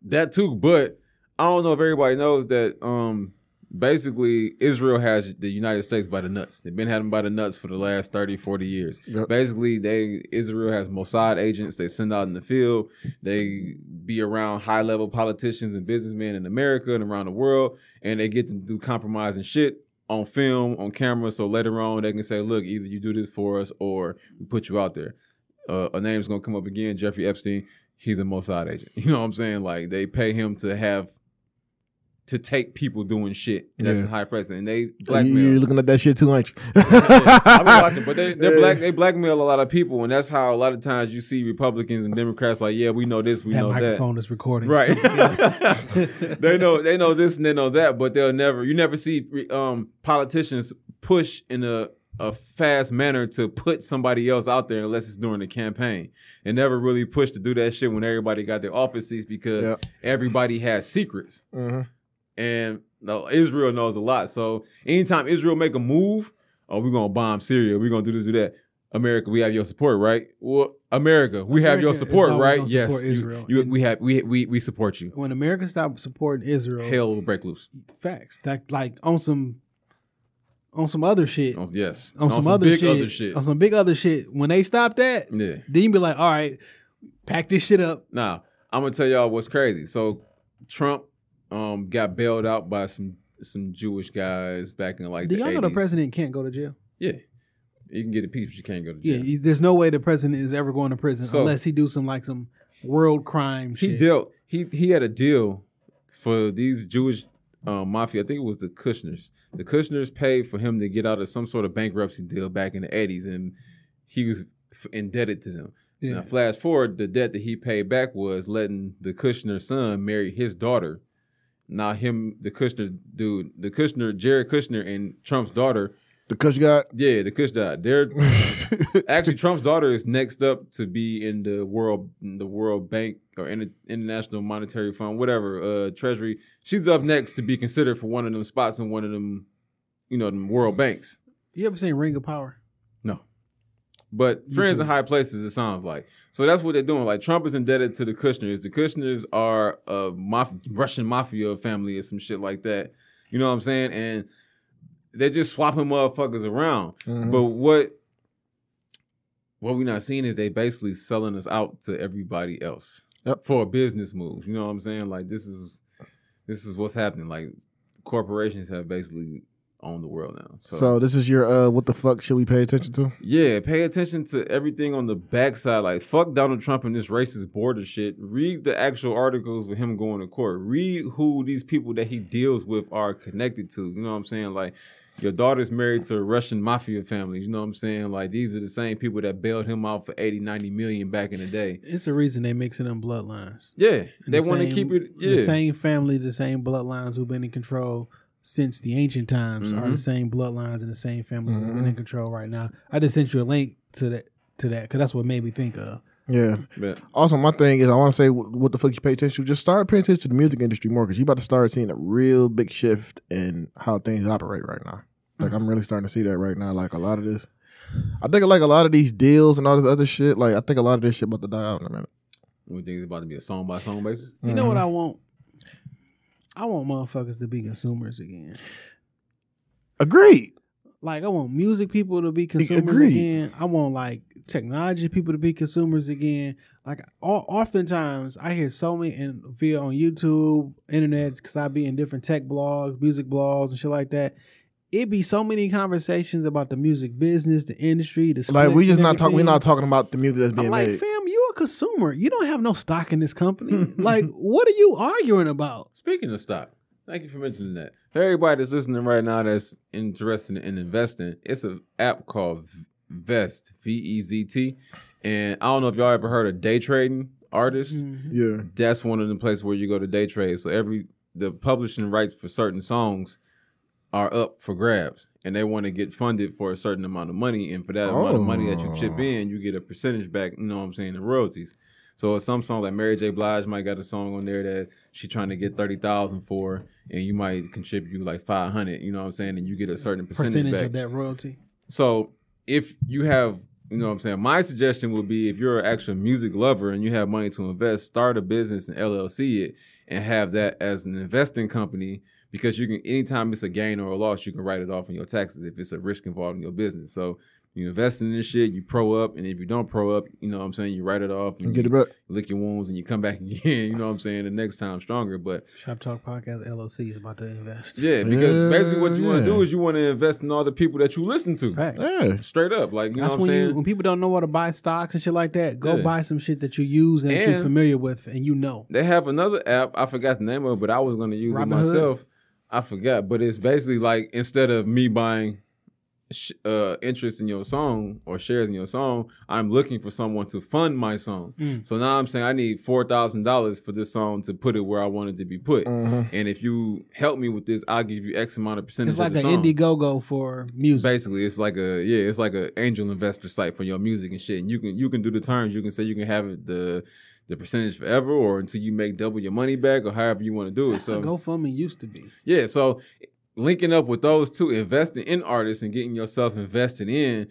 that too, but I don't know if everybody knows that um basically Israel has the United States by the nuts. They've been having by the nuts for the last 30, 40 years. Yep. Basically, they Israel has Mossad agents they send out in the field. They be around high level politicians and businessmen in America and around the world, and they get to do compromising shit on film, on camera. So later on, they can say, "Look, either you do this for us, or we put you out there." Uh, a name's gonna come up again, Jeffrey Epstein. he's a Mossad agent. You know what I'm saying? Like they pay him to have to take people doing shit. And that's Yeah. high price, and they blackmail. You're looking at that shit too, ain't you? I've been watching, but they they Yeah. black they blackmail a lot of people, and that's how a lot of times you see Republicans and Democrats like, yeah, we know this, we know that know microphone is recording. Right. So- they know they know this and they know that, but they'll never. You never see um, politicians push in a a fast manner to put somebody else out there unless it's during the campaign. And never really push to do that shit when everybody got their office seats because Yep. everybody has secrets, Mhm. And no, Israel knows a lot. So anytime Israel make a move, oh, we're gonna bomb Syria, we're gonna do this, do that. America, we have your support, right? Well, America, we have your support, right? Yes, support you- Israel. you- we have we we we support you. when America stopped supporting Israel, Hell will break loose. facts that like on some on some other shit. On- yes. On, some, other, big shit, other shit. On some big other shit. When they stop that, Yeah. then you be like, all right, pack this shit up. Now, I'm gonna tell y'all what's crazy. So Trump um got bailed out by some some Jewish guys back in like Do the y'all know the 80s. president can't go to jail? Yeah. You can get impeached, but you can't go to jail. you- there's no way the president is ever going to prison So- unless he do some like some world crime he shit. dealt he he had a deal for these Jewish um, mafia. I think it was the Kushners. The Kushners paid for him to get out of some sort of bankruptcy deal back in the 80s, and he was f- indebted to them. Yeah. Now, flash forward, the debt that he paid back was letting the Kushner son marry his daughter. Now, him, the Kushner dude, the Kushner, Jared Kushner, and Trump's daughter. The Kush got Yeah, the Kush died. They're actually Trump's daughter is next up to be in the world, in the World Bank or in the International Monetary Fund, whatever, uh, Treasury. She's up next to be considered for one of them spots in one of them, you know, them world banks. You ever seen Ring of Power? But friends in high places, it sounds like. So that's what they're doing. Like Trump is indebted to the Kushners. The Kushners are a maf- Russian mafia family or some shit like that. You know what I'm saying? And they're just swapping motherfuckers around. Mhm. But what what we're not seeing is they basically selling us out to everybody else Yep. for a business move. You know what I'm saying? Like this is this is what's happening. Like corporations have basically owned the world now. So, this is your uh what the fuck should we pay attention to? Yeah, pay attention to everything on the backside. Like fuck Donald Trump and this racist border shit. Read the actual articles with him going to court. Read who these people that he deals with are connected to. You know what I'm saying? Like your daughter's married to a Russian mafia family. You know what I'm saying? Like these are the same people that bailed him out for 80, 90 million back in the day. It's the reason they mixing them bloodlines. Yeah, And they the want to keep it. The same family, the same bloodlines who've been in control since the ancient times are Mhm. the same bloodlines and the same families that's Mm-hmm. been in control right now. I just sent you a link to that to that because that's what made me think of. Yeah. but Also, my thing is, I want to say wh- what the fuck you pay attention to. Just start paying attention to the music industry more because you about to start seeing a real big shift in how things operate right now. Like I'm really starting to see that right now. Like a lot of this, I think like a lot of these deals and all this other shit. Like I think a lot of this shit about to die out in a minute. we think it's about to be a song by song basis. You know what Mm-hmm. I want? I want motherfuckers to be consumers again. Agreed. Like I want music people to be consumers agreed. again. I want like technology people to be consumers again. Like all, oftentimes I hear so many and via on YouTube, internet, because I be in different tech blogs, music blogs, and shit like that. It be so many conversations about the music business, the industry, the Like we splits just not talking. We're not talking about the music that's being I'm being like, made. fam, you a consumer. You don't have no stock in this company. like, what are you arguing about? Speaking of stock, thank you for mentioning that. For everybody that's listening right now that's interested in investing, it's an app called Vezt, V E Z T. And I don't know if y'all ever heard of day trading artists. Mm-hmm. Yeah. That's one of the places where you go to day trade. So every the publishing rights for certain songs are up for grabs and they want to get funded for a certain amount of money. And for that amount of money that you chip Oh. in, you get a percentage back, you know what I'm saying, the royalties. So some song like Mary J. Blige might got a song on there that she trying to get thirty thousand for, and you might contribute like five hundred. You know what I'm saying, and you get a certain percentage, Percentage back. of that royalty. So if you have, you know what I'm saying, my suggestion would be if you're an actual music lover and you have money to invest, start a business and LLC it and have that as an investing company because you can anytime it's a gain or a loss, you can write it off in your taxes if it's a risk involved in your business. So You invest in this shit, you pro up, and if you don't pro up, you know what I'm saying, you write it off and Get it back. lick your wounds and you come back again, you know what I'm saying, the next time stronger. But Shop Talk Podcast LLC is about to invest. yeah, because basically what you want to do is you want to invest in all the people that you listen to. Facts. Yeah. Straight up. Like, you That's know what I'm when saying? you when people don't know how to buy stocks and shit like that, go Yeah. buy some shit that you use and, that you're familiar with and you know. They have another app. I forgot the name of it, but I was going to use Robinhood? it myself. I forgot, but it's basically like instead of me buying sh- uh, interest in your song or shares in your song, I'm looking for someone to fund my song. Mm. So now I'm saying I need four thousand dollars for this song to put it where I want it to be put. Mhm. And if you help me with this, I'll give you X amount of percentage It's like of an the song. Indiegogo for music. Basically, it's like a yeah, it's like an angel investor site for your music and shit. And you can you can do the terms. You can say you can have it the the percentage forever or until you make double your money back or however you want to do it. So GoFundMe used to be. yeah, so linking up with those two, investing in artists and getting yourself invested in,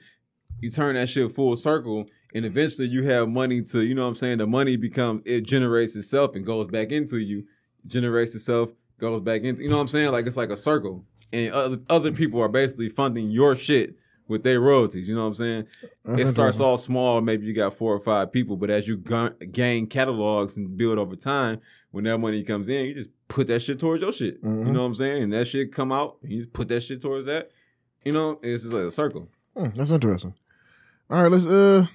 you turn that shit full circle, and eventually you have money to, you know what I'm saying? The money becomes it generates itself and goes back into you, generates itself, goes back into you know what I'm saying? Like it's like a circle. And other other people are basically funding your shit with their royalties. You know what I'm saying? It starts interesting. all small. Maybe you got four or five people, but as you gun- gain catalogs and build over time, when that money comes in, you just put that shit towards your shit. You Mhm. know what I'm saying? And that shit come out, and you just put that shit towards that. You know, it's just like a circle. Hmm, that's interesting. All right, let's uh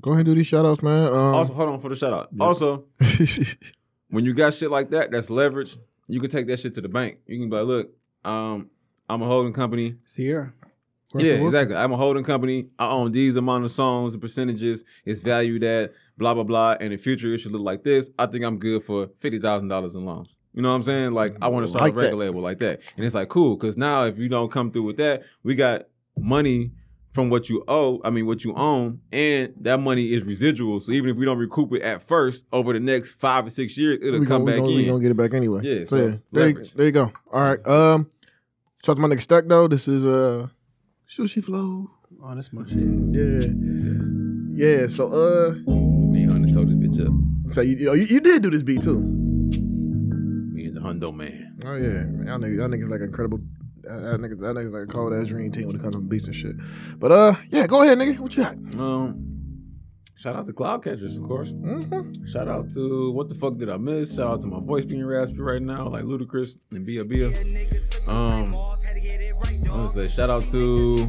go ahead and do these shout outs, man. Um, also, hold on for the shout out. Also, when you got shit like that, that's leverage. You can take that shit to the bank. You can be like, look, um, I'm a holding company. Sierra. Yeah, Wilson. exactly. I'm a holding company. I own these amount of songs, the percentages, it's valued at blah blah blah. And in the future, it should look like this. I think I'm good for fifty thousand dollars in loans. You know what I'm saying? Like I want to start Like a that. record label like that, and it's like cool because now if you don't come through with that, we got money from what you owe. I mean, what you own, and that money is residual. So even if we don't recoup it at first, over the next five or six years, it'll we come gonna, back we gonna, in. We gonna get it back anyway. Yeah, So, so, yeah, there, you, there you go. All right. Um, out to my nigga Stack though. This is uh, Sushi Flow. Oh, that's my shit. Yeah, yeah. So uh, Me and Hunter told this bitch up. so you, you you did do this beat too. Me and the Hundo man. Oh yeah, man, y'all niggas, y'all niggas like incredible. That that niggas, that niggas like a cold ass dream team when it comes to beats and shit. But uh, yeah, go ahead, nigga. What you got? Um, shout out to Cloudcatchers, of course. Mm-hmm. Shout out to what the fuck did I miss? Shout out to my voice being raspy right now, like Ludacris and Bia Bia. Um, I want to say shout out to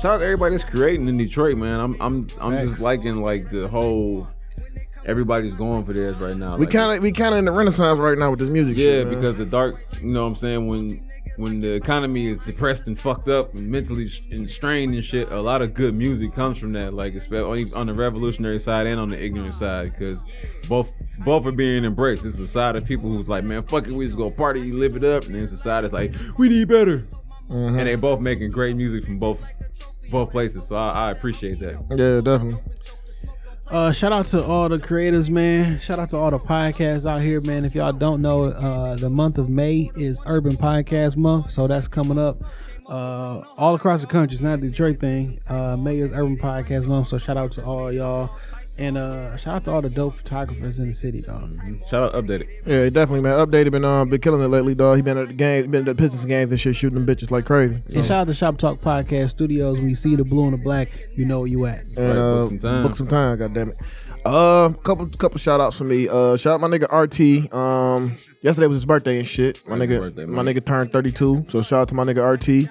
shout out to everybody that's creating in Detroit, man. I'm I'm I'm just liking like the whole everybody's going for this right now. We Like, kind of we kind of in the renaissance right now with this music. yeah, shit, because the dark, you know what I'm saying, when when the economy is depressed and fucked up and mentally and strained and shit, a lot of good music comes from that, like especially on the revolutionary side and on the ignorant side, because both both are being embraced. It's a side of people who's like, man, fuck it, we just go party, live it up, and then it's a side that's like, we need better, Mhm. and they both making great music from both both places. So I, I appreciate that. yeah, definitely. Uh, shout out to all the creators, man. Shout out to all the podcasts out here, man. If y'all don't know, uh, the month of May is Urban Podcast Month, so that's coming up. Uh, all across the country. It's not a Detroit thing. Uh, May is Urban Podcast Month, so shout out to all y'all, and uh, shout out to all the dope photographers in the city, dog. Shout out, updated. Yeah, definitely, man. Updated been uh, been killing it lately, dog. He been at the game, been at the Pistons games and shit, shooting them bitches like crazy. So, And shout out to Shop Talk Podcast Studios. When you see the blue and the black, you know where you at. and Right, uh, book some time. book some time. God damn it. Uh, couple couple shout outs for me. Uh, shout out my nigga RT. Um, yesterday was his birthday and shit. My nigga, birthday, my nigga turned thirty two. So shout out to my nigga RT.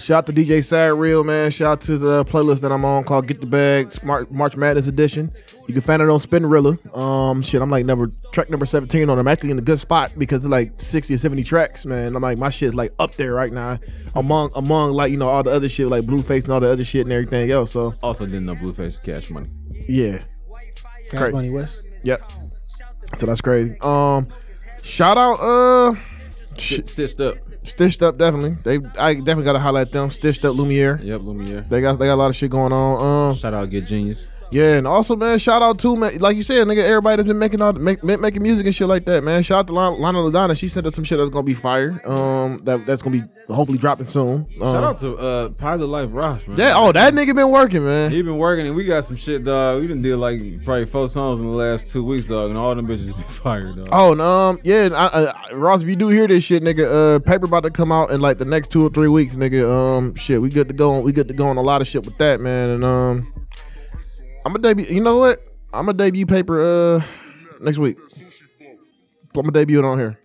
Shout out to DJ Sad Real man. Shout out to the playlist that I'm on called Get the Bag Smart March Madness Edition. You can find it on Spinrilla. Um, shit, I'm like number track number 17 on. I'm actually in a good spot because it's like 60 or 70 tracks, man. I'm like my shit's like up there right now among among like you know all the other shit like Blueface and all the other shit and everything else. So Also, didn't know Blueface Cash Money. yeah. Cash Money West. Yep. So that's crazy. Um, shout out, uh, sh- stitched up. Stitched Up definitely. They, I definitely gotta highlight them. Stitched Up Lumiere. Yep, Lumiere. They got, they got a lot of shit going on. Um, Shout out, Get Genius. Yeah, and also, man, shout out to man, like you said, nigga, everybody that's been making all make, make- making music and shit like that, man. Shout out to Lon- Lana Ladonna. She sent us some shit that's gonna be fire. Um, that that's gonna be hopefully dropping soon. Um, Shout out to uh, Pilot Life Ross, man. yeah. Oh, that nigga been working, man. He been working and we got some shit, dog. We done did like probably four songs in the last two weeks, dog, and all them bitches been fired, dog. Oh, and, um, yeah, and I, I, Ross, if you do hear this shit, nigga, uh, paper about to come out in like the next two or three weeks, nigga. Um, shit, we good to go on. We good to go on a lot of shit with that, man. And um, I'm gonna debut. You know what? I'm gonna debut paper uh next week. I'm gonna debut it on here.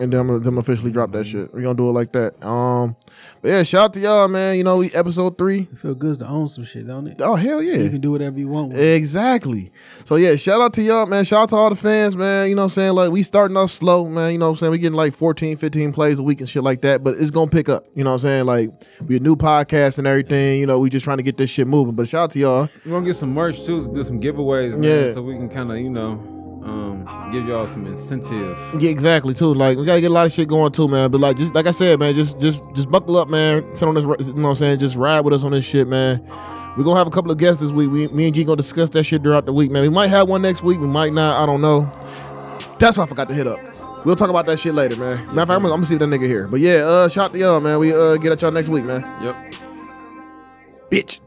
And then I'm gonna, then I'm gonna officially drop that shit. We're gonna do it like that. Um, but yeah, shout out to y'all, man. You know, we episode three. It feel good to own some shit, don't it? Oh hell yeah! You can do whatever you want. With. Exactly. So yeah, shout out to y'all, man. Shout out to all the fans, man. You know what I'm saying? Like we starting off slow, man. You know what I'm saying? We getting like 14, 15 plays a week and shit like that, but it's gonna pick up. You know what I'm saying? Like we a new podcast and everything. You know, we just trying to get this shit moving. But shout out to y'all. We're gonna get some merch too, do some giveaways, man, Yeah. so we can kind of, you know, um, give y'all some incentive. Yeah, exactly too. Like we gotta get a lot of shit going too, man. But like just like I said, man, just just just buckle up, man. Sit on this, you know what I'm saying? Just ride with us on this shit, man. We're gonna have a couple of guests this week. We, me and G gonna discuss that shit throughout the week, man. We might have one next week. We might not. I don't know. That's what I forgot to hit up. We'll talk about that shit later, man. Matter of fact, I'm, gonna- I'm gonna see if that nigga here. But yeah, uh, shout out to y'all, man. We uh get at y'all next week, man. Yep. Bitch.